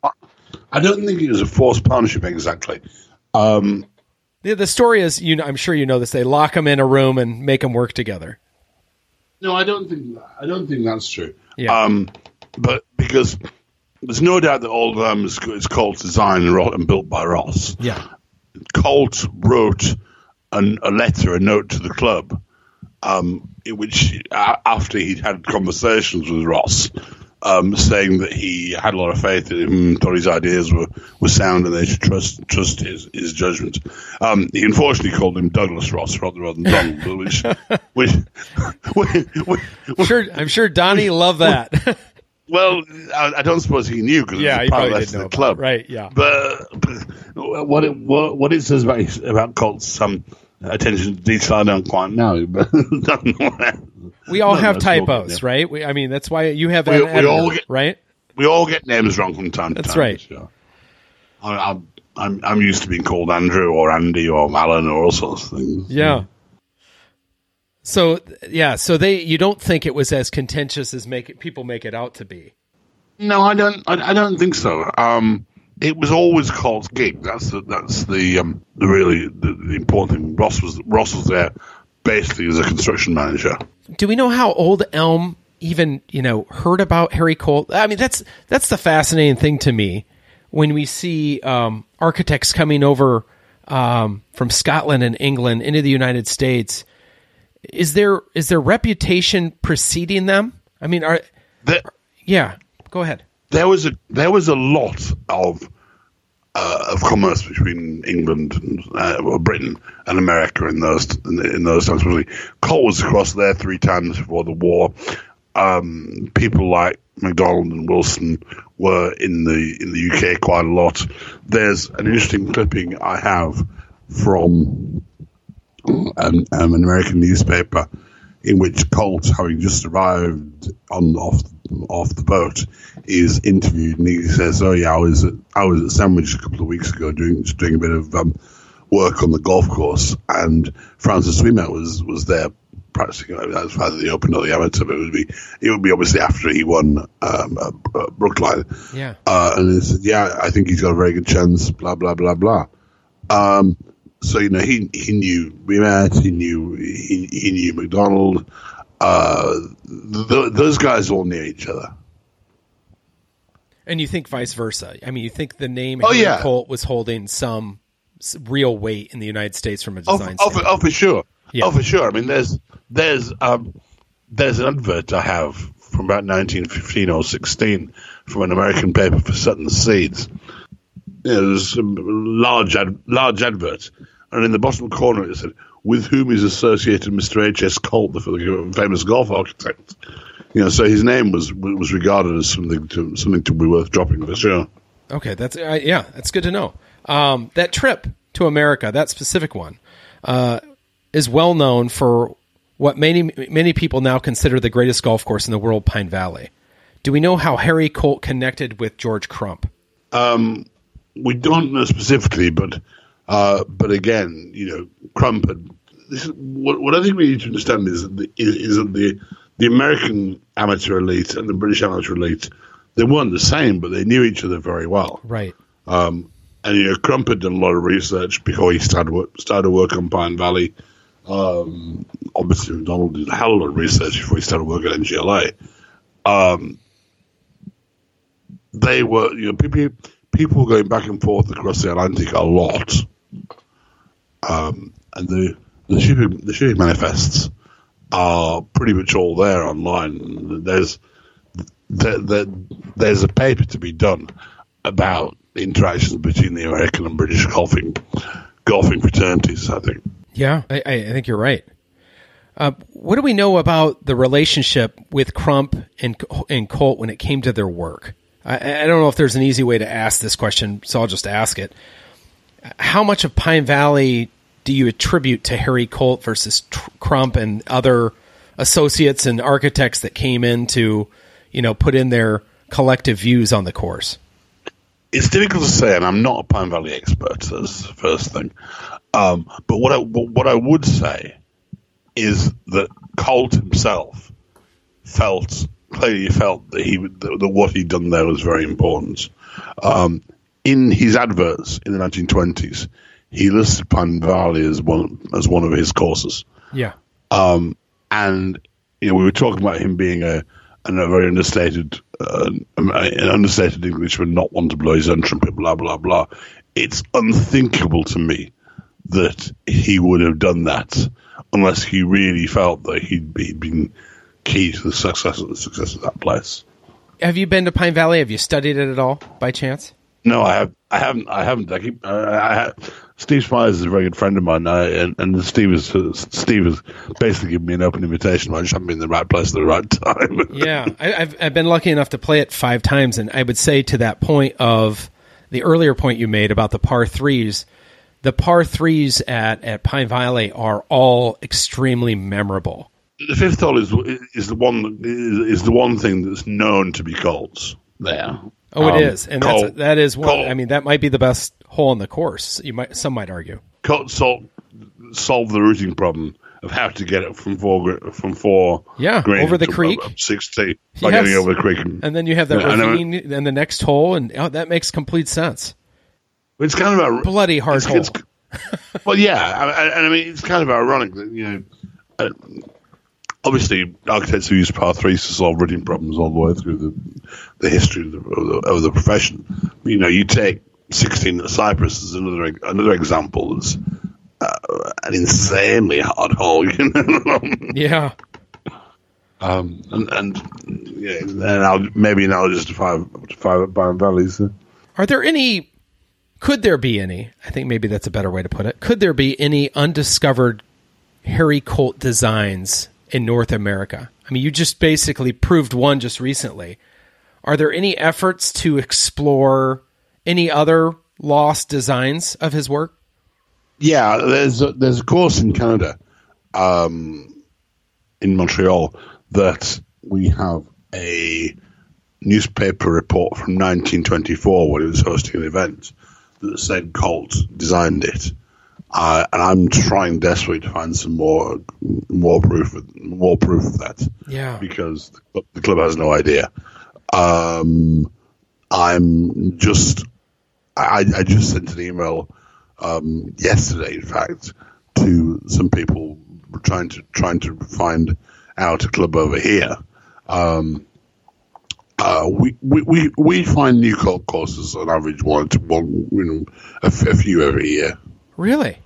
I don't think it was a forced partnership exactly. Um, The, the story is, you know, I'm sure you know this. They lock them in a room and make them work together. No, I don't think I don't think that's true. Yeah. Um, but because there's no doubt that Old Elm is, is Colt's design and, and built by Ross. Yeah. Colt wrote an, a letter, a note to the club, um, in which after he'd had conversations with Ross, um, saying that he had a lot of faith in him, thought his ideas were, were sound, and they should trust trust his, his judgment. Um, he unfortunately called him Douglas Ross rather than Donald, which which, which, which, Sure, I'm sure Donnie loved that. well, I, I don't suppose he knew because Yeah, it he was a private probably letter didn't know the club, it. Right, yeah. But, but what it what, what it says about about Colt's um, attention to detail, I don't quite know. But we all No, have that's all typos, yeah. right? We, I mean, that's why you have We- an we editor, all get- right? we all get names wrong from time to That's right. Sure. I, I, I'm I'm used to being called Andrew or Andy or Alan or all sorts of things. Yeah. So yeah, so they you don't think it was as contentious as make it, people make it out to be. No, I don't. I, I don't think so. Um, it was always Colt's gig. That's the that's the um, the really the, the important thing. Ross was Ross was there basically as a construction manager. Do we know how Old Elm even you know heard about Harry Colt? I mean, that's that's the fascinating thing to me when we see um, architects coming over um, from Scotland and England into the United States. Is there is their reputation preceding them? I mean, are There, yeah? Go ahead. There was a there was a lot of uh, of commerce between England and uh, Britain and America in those in, those times. Colt was across there three times before the war. Um, people like Macdonald and Wilson were in the in the UK quite a lot. There's an interesting clipping I have from um, um, an American newspaper in which Colt, having just arrived on off off the boat, is interviewed, and he says, "Oh yeah, I was at, I was at Sandwich a couple of weeks ago doing doing a bit of um, work on the golf course, and Francis Ouimet was was there practicing. That's either the Open or the Amateur, but it would be it would be obviously after he won um, uh, Brookline. Yeah, uh, and he said, "Yeah, I think he's got a very good chance." Blah blah blah blah. Um, so you know he he knew Ouimet, he knew he, he knew Macdonald. Uh, th- those guys all knew each other. And you think vice versa? I mean, you think the name oh, Henry yeah. Colt was holding some real weight in the United States from a design oh, oh, for, oh, for sure. Yeah. Oh, for sure. I mean, there's there's um, there's an advert I have from about 1915 or 16 from an American paper for Sutton Seeds. It was a large ad, large advert, and in the bottom corner it said, "With whom is associated Mr. H. S. Colt, the famous golf architect." You know, so his name was was regarded as something to something to be worth dropping for sure. Okay, that's uh, yeah, that's good to know. Um, that trip to America, that specific one, uh, is well known for what many many people now consider the greatest golf course in the world, Pine Valley. Do we know how Harry Colt connected with George Crump? Um, we don't know specifically, but uh, but again, you know, Crump. Had, this is, what, what I think we need to understand is that the, is that the the American amateur elite and the British amateur elite they weren't the same, but they knew each other very well. Right. Um, and you know, Crump had done a lot of research before he started work, started work on Pine Valley. Um, obviously, Macdonald did a hell of a lot of research before he started working at NGLA. Um, they were, you know, people people were going back and forth across the Atlantic a lot, um, and the the shipping the manifests are pretty much all there online. There's there, there, there's a paper to be done about interactions between the American and British golfing golfing fraternities. I think. Yeah, I, I think you're right. Uh, what do we know about the relationship with Crump and and Colt when it came to their work? I, I don't know if there's an easy way to ask this question, so I'll just ask it. How much of Pine Valley do you attribute to Harry Colt versus Tr- Crump and other associates and architects that came in to, you know, put in their collective views on the course? It's difficult to say, and I'm not a Pine Valley expert. That's the first thing. Um, but what I what I would say is that Colt himself felt clearly felt that he that, that what he'd done there was very important. Um, in his adverts in the 1920s, he listed Pine Valley as one as one of his courses. Yeah. Um, and you know, we were talking about him being a, a very understated, uh, an understated Englishman, not one to blow his own trumpet, blah blah blah. It's unthinkable to me that he would have done that unless he really felt that he'd, be, he'd been key to the success of the success of that place. Have you been to Pine Valley? Have you studied it at all by chance? No, I have. I haven't. I haven't. I keep. Uh, I have, Steve Spires is a very good friend of mine, uh, and, and Steve is Steve has basically given me an open invitation. I just haven't been in the right place at the right time. yeah, I, have I've been lucky enough to play it five times, and I would say to that point of the earlier point you made about the par threes, the par threes at at Pine Valley are all extremely memorable. The fifth hole is is the one is, is the one thing that's known to be Colts there. Oh, it um, is, and that's, that is one. Cole, I mean, that might be the best hole in the course. You might, some might argue. Colt solve, solve the routing problem of how to get it from four from four. Yeah, over the creek, sixty by yes. getting over the creek, and, and then you have that yeah, ravine and, and the next hole, and oh, that makes complete sense. It's kind of a bloody hard it's, hole. It's, well, yeah, and I mean it's kind of ironic that you know. Uh, obviously, architects have used par threes to solve routing problems all the way through the, the history of the, of the, of the profession. You know, you take 16 at Cypress as another another example. That's uh, an insanely hard hole. You know? yeah. Um, and and yeah, and I'll, maybe analogous to five to five Pine Valleys. Are there any? Could there be any? I think maybe that's a better way to put it. Could there be any undiscovered Harry Colt designs in North America? I mean, you just basically proved one just recently. Are there any efforts to explore any other lost designs of his work? Yeah, there's a, there's a course in Canada, um, in Montreal, that we have a newspaper report from 1924 when he was hosting an event that said Colt designed it. Uh, and I'm trying desperately to find some more more proof of, more proof of that. Yeah. Because the, the club has no idea. Um, I'm just I, I just sent an email um, yesterday, in fact, to some people trying to trying to find out a club over here. Um, uh, we, we, we, we find new Colt courses on average one to one, you know, a, few every year. Really?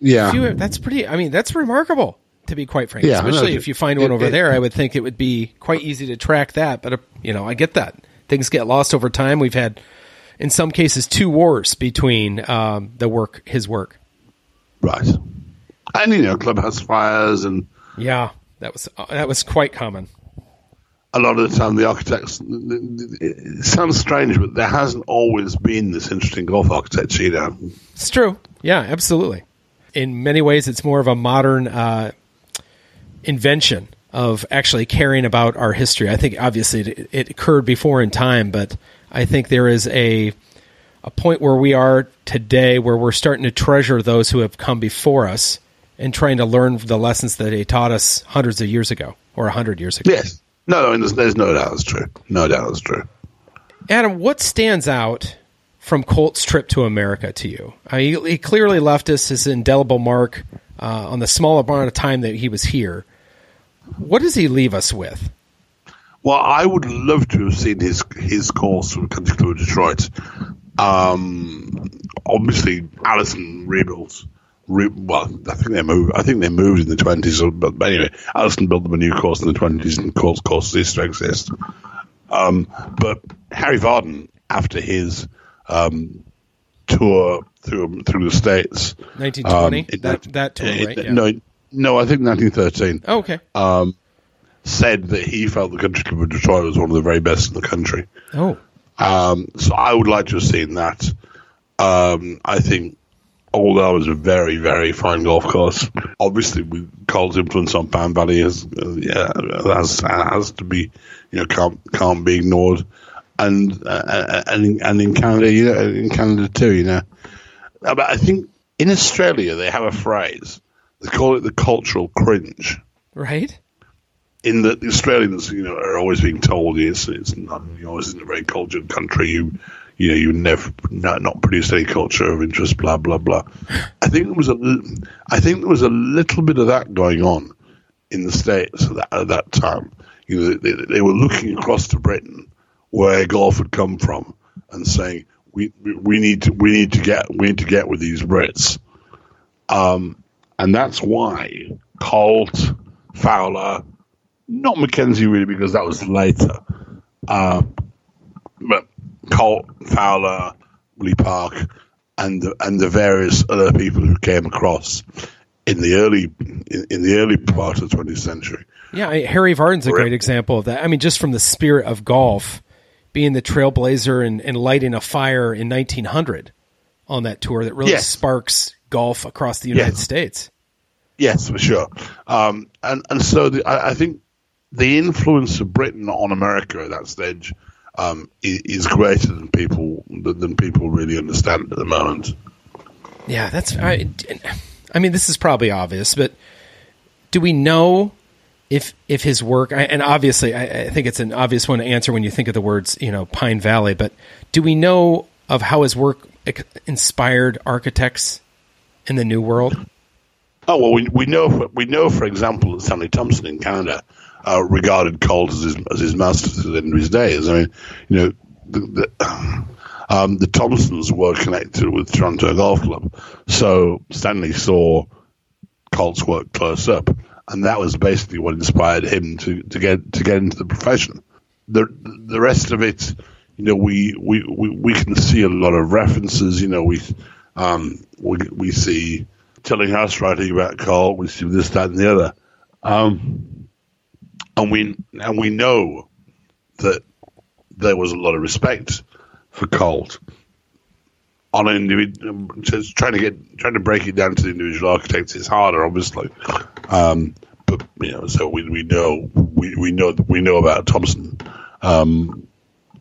Yeah. Few- that's pretty. I mean, that's remarkable. To be quite frank, Yeah, especially if you find one over it- there, I would think it would be quite easy to track that. But uh, you know, I get that things get lost over time. We've had, in some cases, two wars between um, the work, his work. Right. And, you know, clubhouse fires and Yeah, that was uh, that was quite common. a lot of the time the architects it sounds strange but there hasn't always been this interesting golf architecture you know It's true. Yeah, absolutely. In many ways, it's more of a modern uh, invention of actually caring about our history. I think obviously it, it occurred before in time, but I think there is a a point where we are today where we're starting to treasure those who have come before us and trying to learn the lessons that they taught us hundreds of years ago or a hundred years ago. yes no no there's, there's no doubt it's true no doubt it's true Adam, what stands out from Colt's trip to America to you? I mean, he, clearly left us his indelible mark uh, on the small amount of time that he was here. What does he leave us with? Well I would love to have seen his his course from Country Club of Detroit um obviously Alison rebuilt re, well I think they moved I think they moved in the 20s but, anyway Alison built them a new course in the 20s and course ceased to exist Um, but Harry Vardon, after his um, tour through through the states, 1920? um, that, that- tour, uh, right? Yeah. no, no, I think 1913, Oh, okay. Said that he felt the Country Club of Detroit was one of the very best in the country. oh, Um, so I would like to have seen that. Um, I think although it was a very, very fine golf course, obviously we Colt's influence on Pine Valley has, uh, yeah, has, has to be, you know, can't, can't be ignored. And, uh, and, in, and in Canada, you know, in Canada too, you know. Uh, But I think in Australia they have a phrase. They call it the cultural cringe right? In that the Australians, you know, are always being told it's it's not you know, in a very cultured country. You you know you never not, not produced any culture of interest. Blah blah blah. I think there was a I think there was a little bit of that going on in the states at that, at that time. You know, they, they were looking across to Britain where golf had come from and saying we we- we need to we need to get we need to get with these Brits. Um, and that's why Colt, Fowler, not MacKenzie really because that was later, uh, but Colt, Fowler, Willie Park, and the, and the various other people who came across in the early in, in the early part of the 20th century. Yeah, I, Harry Vardon's a great example of that. I mean, just from the spirit of golf, being the trailblazer and, and lighting a fire in 1900 on that tour that really Yes. sparks golf across the United Yes. States. Yes, for sure. Um, and and so the, I, I think the influence of Britain on America at that stage um, is, is greater than people than, than people really understand at the moment. Yeah, that's. I, I mean, this is probably obvious, but do we know if if his work? And obviously, I, I think it's an obvious one to answer when you think of the words, you know, Pine Valley. But do we know of how his work inspired architects in the New World? Oh well, we, we know we know for example that Stanley Thompson in Canada uh, regarded Colt as his as his master to the end of his days. I mean, you know, the the, um, the Thompsons were connected with Toronto Golf Club, so Stanley saw Colt's work close up, and that was basically what inspired him to, to get to get into the profession. The the rest of it, you know, we we, we, we can see a lot of references. You know, we um, we we see Tillinghast writing about Colt. We see this, that, and the other, um, and we and we know that there was a lot of respect for Colt on an individual. Trying to get trying to break it down to the individual architects is harder, obviously. Um, but you know, so we, we know we, we know we know about Thompson. Um,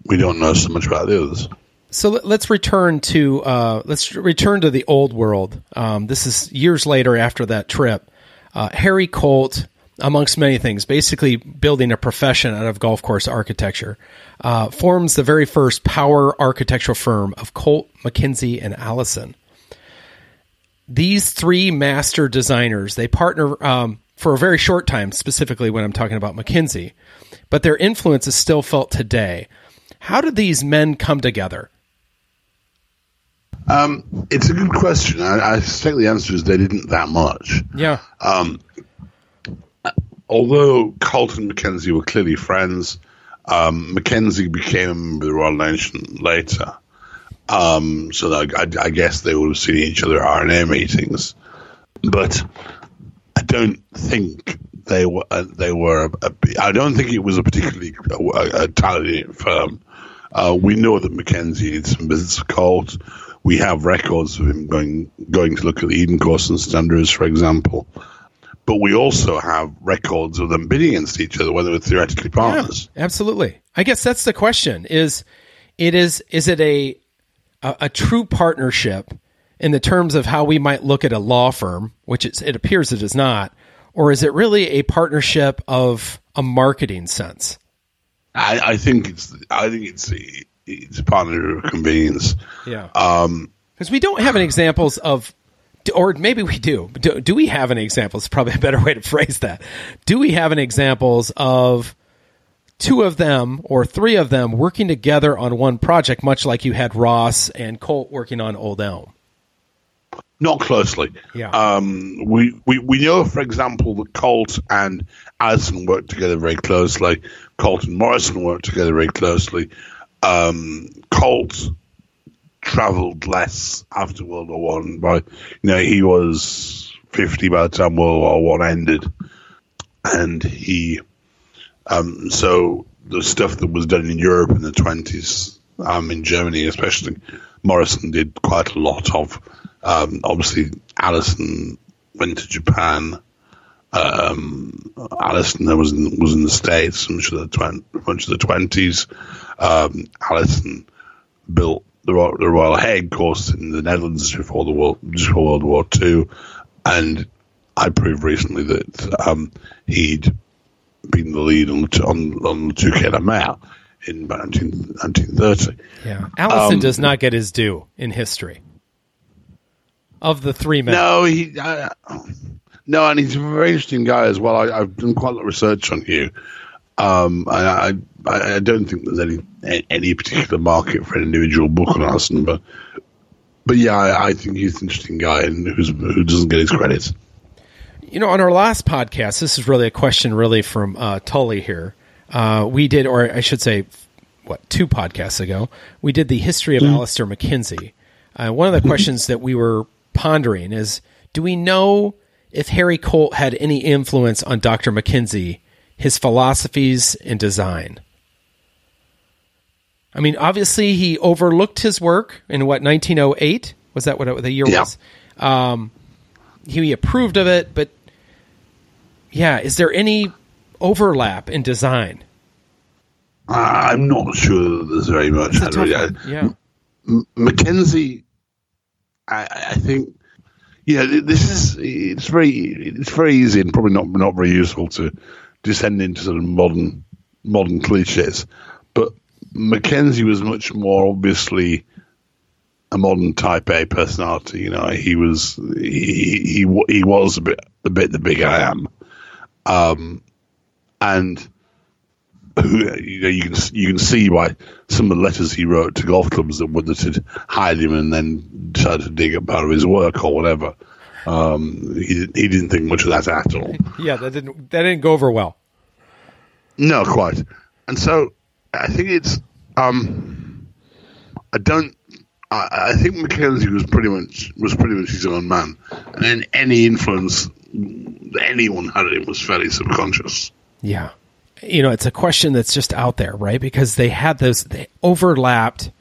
we don't know so much about the others. So let- let's return to uh, let's return to the old world. Um, this is years later after that trip. Uh, Harry Colt, amongst many things, basically building a profession out of golf course architecture, uh, forms the very first power architectural firm of Colt, MacKenzie, and Alison. These three master designers they partner um, for a very short time, specifically when I'm talking about MacKenzie, but their influence is still felt today. How did these men come together? Um, it's a good question. I, I suspect the answer is they didn't that much. Yeah. Although Colt and MacKenzie were clearly friends, um, MacKenzie became a member of the Royal Nation later. Um, so I, I, guess they would have seen each other at R&A meetings, but I don't think they were. Uh, they were. A, a, I don't think it was a particularly a, a talented firm. Uh, we know that MacKenzie did some visits to Colt. We have records of him going going to look at the Eden course and standards, for example but we also have records of them bidding against each other whether they were theoretically partners. Absolutely. I guess that's the question is it is is it a a, a true partnership in the terms of how we might look at a law firm, which it's, it appears it is not, or is it really a partnership of a marketing sense? I, I think it's I think it's it's a partner of convenience. Yeah. Um, Because we don't have any examples of, or maybe we do. do. Do we have any examples? Probably a better way to phrase that. Do we have any examples of two of them or three of them working together on one project, much like you had Ross and Colt working on Old Elm? not closely. Yeah. Um, we, we we know, for example, that Colt and Alison worked together very closely. Colt and Morrison worked together very closely. Um, Colt travelled less after World War One, but you know he was fifty by the time World War One ended, and he um, so the stuff that was done in Europe in the twenties, um, in Germany especially, Morrison did quite a lot of. Um, obviously, Alison went to Japan. Um, Alison was in, was in the States much of the twen- of the twenties. Um, Alison built the, Ro- the Royal Hague course in the Netherlands before the world before World War Two, and I proved recently that um, he'd been the lead on on, on the Mer in 19, 1930. Yeah. Alison Um, does not get his due in history. Of the three men. No, he. Uh, no, and he's a very interesting guy as well. I, I've done quite a lot of research on you. Um, I, I, I don't think there's any any particular market for an individual book on Alison, but but yeah, I, I think he's an interesting guy and who's who doesn't get his credit. You know, on our last podcast, this is really a question, really from uh, Tully here. Uh, we did, or I should say, what two podcasts ago, we did the history of Alister MacKenzie. Uh, one of the questions that we were pondering is: Do we know if Harry Colt had any influence on Dr. McKinsey, his philosophies and design? I mean, obviously, he overlooked his work in what 1908 was that what the year Yeah. was. Um, he approved of it, but yeah, is there any overlap in design? I'm not sure there's very much. A. I- Yeah, M- MacKenzie, I, I think, yeah, this is it's very it's very easy and probably not not very useful to descend into sort of modern modern cliches, MacKenzie was much more obviously a modern Type A personality. You know, he was he he, he was a bit a bit the big I am, um, and who you know you can you can see by some of the letters he wrote to golf clubs that would that had hired him and then decided to dig up part of his work or whatever. Um, he didn't- he didn't think much of that at all. yeah, that didn't that didn't go over well. No, quite. And so I think it's um I don't I, I think MacKenzie was pretty much was pretty much his own man. And then any influence anyone had him was fairly subconscious. Yeah, you know, it's a question that's just out there, right? Because they had those, they overlapped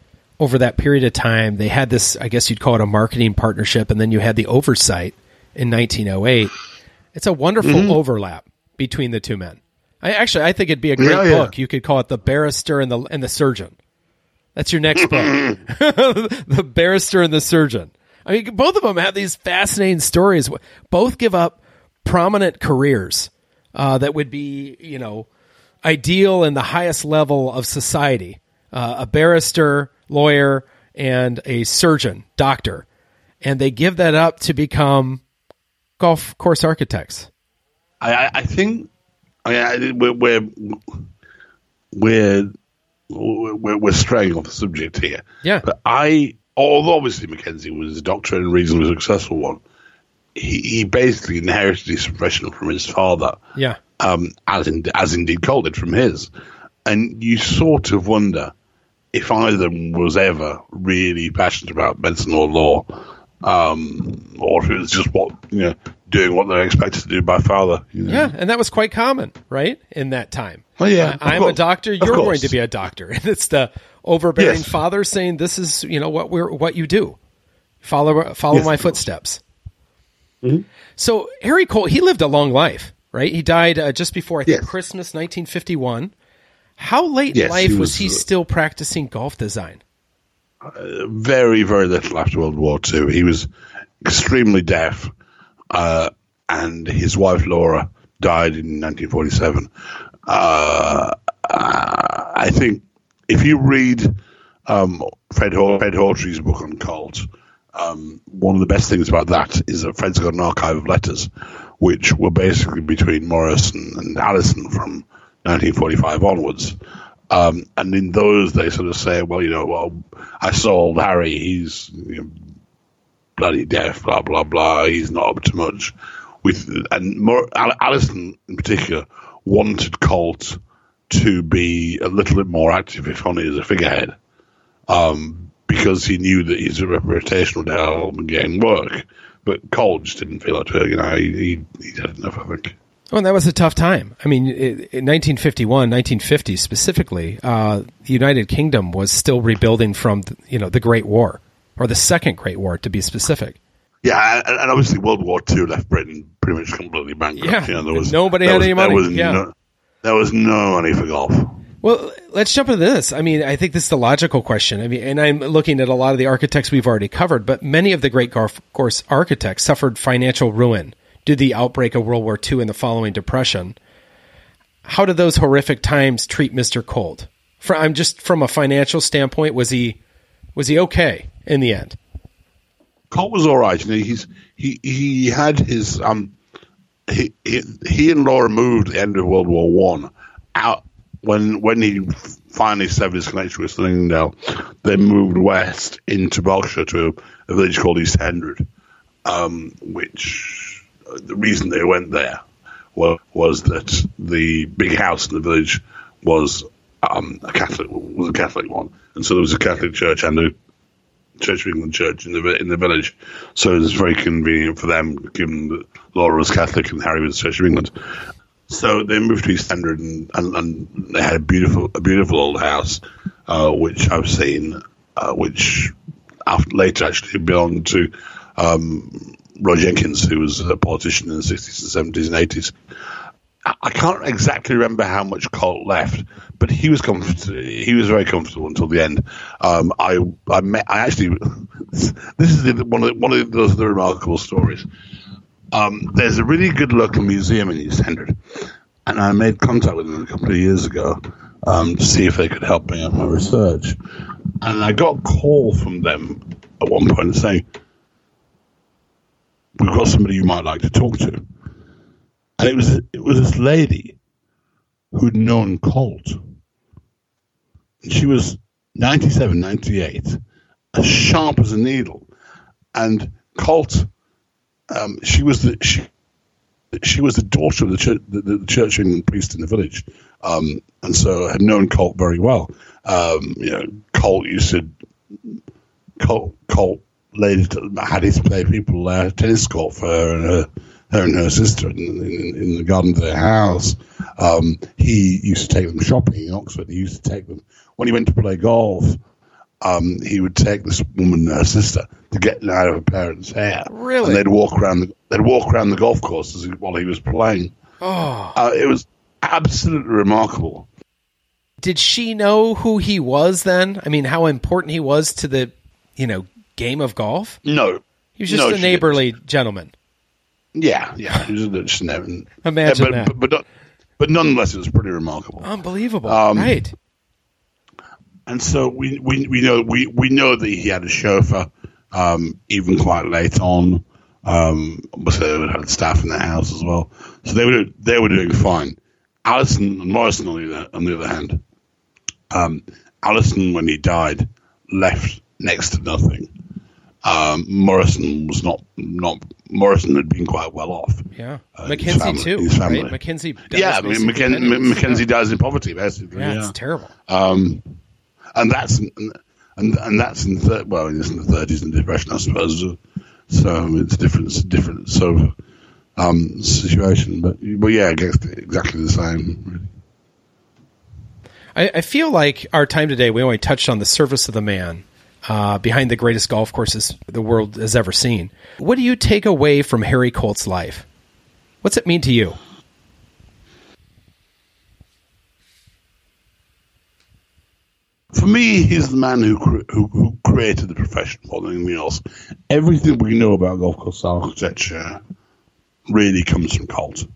over that period of time. They had this, I guess you'd call it a marketing partnership, and then you had the oversight in 1908. It's a wonderful Mm-hmm. overlap between the two men. I actually, I think it'd be a great Yeah, yeah. book. You could call it the barrister and the and the surgeon. That's your next book, the barrister and the surgeon. I mean, both of them have these fascinating stories. Both give up prominent careers uh, that would be, you know, ideal in the highest level of society. Uh, a barrister, lawyer, and a surgeon, doctor, and they give that up to become golf course architects. I, I, I think I mean, we're, we're we're we're we're straying off the subject here. Yeah. but I, although obviously MacKenzie was a doctor and a reasonably successful one, he, he basically inherited his profession from his father. Yeah. um, as in, as indeed Colt did from his. And you sort of wonder if either of them was ever really passionate about medicine or law, um, or if it was just what you know, doing what they're expected to do by father. You know? Yeah, and that was quite common, right? In that time. Oh, yeah, of I'm a doctor. You're going to be a doctor, and it's the overbearing Yes. father saying, "This is you know what we're what you do. Follow follow Yes, my course. footsteps." So Harry Colt, he lived a long life, right? He died uh, just before I think Yes. Christmas 1951. How late in life he was, was, he uh, still practicing golf design? Very, very little after World War II. He was extremely deaf, uh, and his wife Laura died in 1947. Uh, I think if you read um, Fred, Haw- Fred book on Colt, um, one of the best things about that is that Fred's got an archive of letters, which were basically between Morris and, and Alison from 1945 onwards. Um, and in those, they sort of say, well, you know, well, I saw old Harry, he's you know, bloody deaf, blah, blah, blah, he's not up to much. With And Mor- Al- Alison, in particular, wanted Colt to be a little bit more active, if only as a figurehead, um, because he knew that his reputation would help him gain work. But Colt just didn't feel it, you know, he, he, he had enough, I think. Oh, that was a tough time. I mean, in 1951, 1950 specifically, uh, the United Kingdom was still rebuilding from, the, you know, the Great War, or the Second Great War, to be specific. Yeah, and, obviously World War II left Britain pretty much completely bankrupt. Yeah, you know, there was, nobody there had was- any there money, Was yeah. no, there was no money for golf. Well, let's jump into this. I mean, I think this is the logical question. I mean, and I'm looking at a lot of the architects we've already covered, but many of the great golf course architects suffered financial ruin due to the outbreak of World War II and the following depression. How did those horrific times treat Mr. Colt? For, I'm just from a financial standpoint, was he was he okay in the end? Colt was all right. You know, he's he he had his um he he, he and Laura moved at the end of World War One out when when he finally severed his connection with Sunningdale. They moved west into Berkshire to a, village called East Hendred, um, which the reason they went there was, was that the big house in the village was um, a Catholic was a Catholic one, and so there was a Catholic church and a Church of England church in the in the village. So it was very convenient for them, given that Laura was Catholic and Harry was Church of England. So they moved to East Hendred and, and, and they had a beautiful a beautiful old house, uh, which I've seen, uh, which after, later actually belonged to um, Roy Jenkins, who was a politician in the 60s and 70s and 80s. I- can't exactly remember how much Colt left, but he was comfort- he was very comfortable until the end. Um, I I met I actually this is the, one of the, one of those the remarkable stories. Um, there's a really good local museum in East Hendred, and I made contact with them a couple of years ago um, to see if they could help me out my research. And I got a call from them at one point saying, "We've got somebody you might like to talk to." And it was it was this lady who'd known Colt. She was 97, 98, as sharp as a needle. And Colt, um, she was the she, she was the daughter of the church, the, the Church England priest in the village, um, and so had known Colt very well. Um, you know, Colt used to Colt, Colt laid, had his play people uh, tennis court for her and her her and her sister in, in, in the garden of their house. Um, he used to take them shopping in Oxford. He used to take them when he went to play golf. Um, he would take this woman and her sister to get out of her parents' hair. Really? And they'd walk around the they'd walk around the golf courses while he was playing. Oh. Uh, it was absolutely remarkable. Did she know who he was then? I mean, how important he was to the, you know, game of golf? No, He was just No, a neighborly gentleman. yeah, yeah, he was just never. Imagine but, that. But, but, but nonetheless, it was pretty remarkable. Unbelievable. Um, right. and so we, we, we know we, we know that he had a chauffeur, um, even quite late on. Um, so they had staff in the house as well. So they were they were doing fine. Alison and Morrison on the other, on the other hand, um, Alison when he died left next to nothing. Um, Morrison was not not Morrison had been quite well off. Yeah. uh, MacKenzie family- too, right? MacKenzie. yeah, I mean, MacKenzie, penniless. MacKenzie dies in poverty basically. Yeah, yeah. it's terrible. Um, and that's and and, that's in the third, well, it's in the thirties and depression, I suppose. So it's different, a different sort of um, situation. But but yeah, I guess exactly the same. I, I feel like our time today, we only touched on the surface of the man uh, behind the greatest golf courses the world has ever seen. What do you take away from Harry Colt's life? What's it mean to you? For me, he's the man who who, who created the profession more than anything else. Everything we know about golf course architecture really comes from Colt.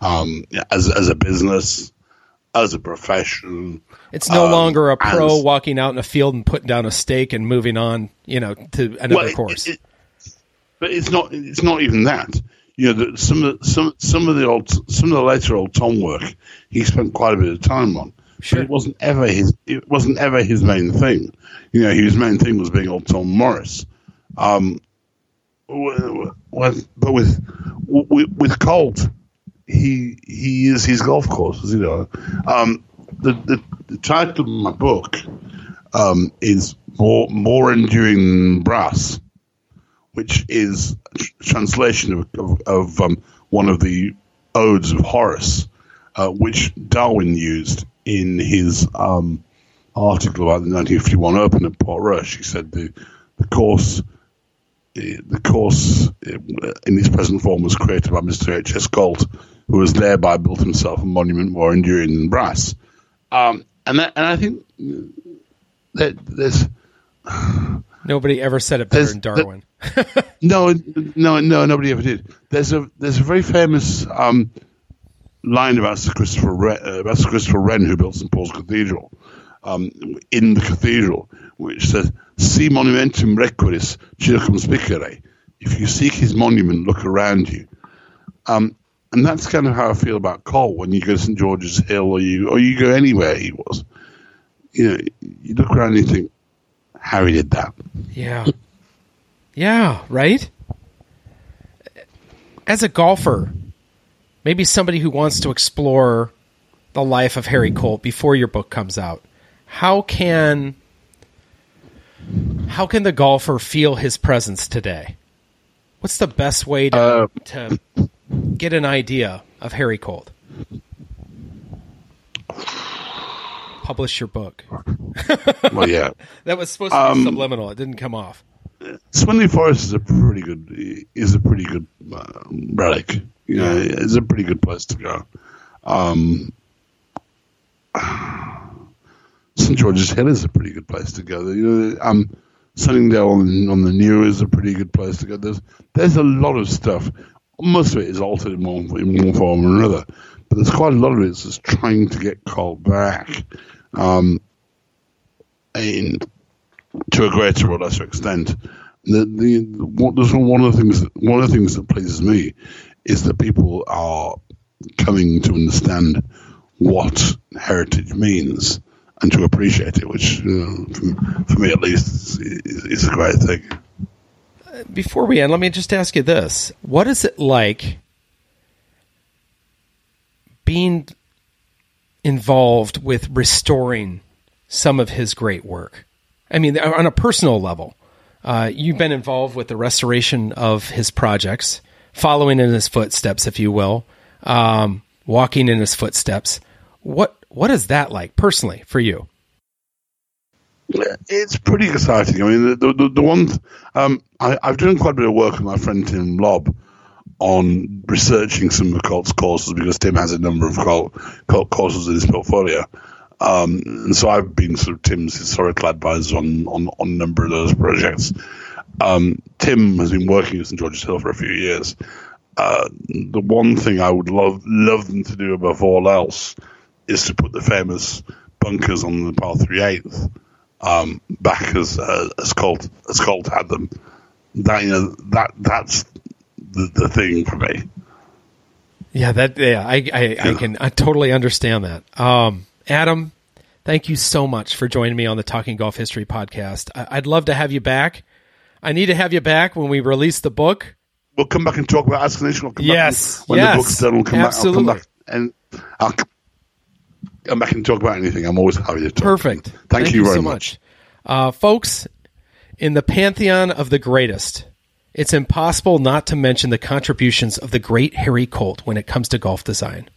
Um, as as a business, as a profession, It's no Um, longer a pro as- walking out in a field and putting down a stake and moving on, you know, to another Well, course. it- but it's not. It's not even that. You know, the, some of some some of the old some of the later old Tom work he spent quite a bit of time on. Sure. But it wasn't ever his. It wasn't ever his main thing. You know, his main thing was being old Tom Morris. Um, w- w- but with with, with Colt, he he is his golf courses. You know, um, the, the the title of my book um, is more more enduring brass which is translation of, of, of um, one of the odes of Horace, uh, which Darwin used in his um, article about the 1951 Open at Portrush. He said the the course the course eh, in its present form was created by Mr. H. S. Colt, who has thereby built himself a monument more enduring than brass. Um, and that, and I think that there's Nobody ever said it better than Darwin. no, no, no, nobody ever did. There's a there's a very famous um, line about Sir Christopher Wren, uh, about Sir Christopher Wren who built St Paul's Cathedral um, in the cathedral, which says "Si monumentum requiris circumspicere." If you seek his monument, look around you. Um, and that's kind of how I feel about Colt when you go to St George's Hill or you or you go anywhere he was. You know, you look around and you think, Harry did that. Yeah. Yeah, right? As a golfer, maybe somebody who wants to explore the life of Harry Colt before your book comes out, how can how can the golfer feel his presence today? What's the best way to, Uh, to get an idea of Harry Colt? Publish your book. Well, yeah. That was supposed to be Um, subliminal. It didn't come off. Swinley Forest is a pretty good is a pretty good uh, relic. You know, it's a pretty good place to go. Um, St George's Hill is a pretty good place to go. You know, um, Sunningdale on, on the New is a pretty good place to go. There's there's a lot of stuff. Most of it is altered in one in one form or another, but there's quite a lot of it that's trying to get called back. Um, and to a greater or lesser extent. The, the what, one of the things that, one of the things that pleases me is that people are coming to understand what heritage means and to appreciate it, which you know, for, for me at least is, is a great thing. Before we end, let me just ask you this: What is it like being involved with restoring some of his great work? I mean, on a personal level, uh, you've been involved with the restoration of his projects. following in his footsteps, if you will, um, walking in his footsteps. What what is that like personally for you? It's pretty exciting. I mean, the the, the one um, I, have done quite a bit of work with my friend Tim Lobb on researching some of Colt's courses because Tim has a number of Colt, courses in his portfolio. Um, and so I've been sort of Tim's historical advisor on, on, on a number of those projects. Um, Tim has been working at St George's Hill for a few years. Uh, the one thing I would love love them to do above all else is to put the famous bunkers on the par three eighth um, back as uh, as Colt as Colt had them. That you know that that's the, the thing for me. Yeah, that yeah, I I, yeah. I can I totally understand that. Um, Adam, thank you so much for joining me on the Talking Golf History podcast. I, would love to have you back. I need to have you back when we release the book. We'll come back and talk about Askernish. We'll come yes, back when yes, the book's done. We'll come absolutely. back. I'll come back and I'll come back and talk about anything. I'm always happy to talk. Perfect. Thank, Thank you very so much, much. Uh, folks. In the pantheon of the greatest, it's impossible not to mention the contributions of the great Harry Colt when it comes to golf design.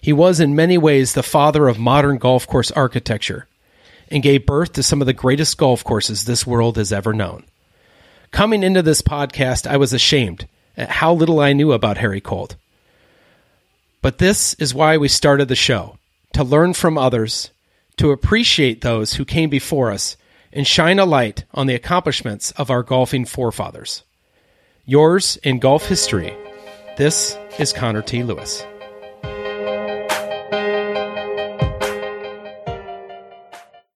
He was in many ways the father of modern golf course architecture and gave birth to some of the greatest golf courses this world has ever known. Coming into this podcast, I was ashamed at how little I knew about Harry Colt. But this is why we started the show to learn from others, to appreciate those who came before us, and shine a light on the accomplishments of our golfing forefathers. Yours in golf history, this is Connor T. Lewis.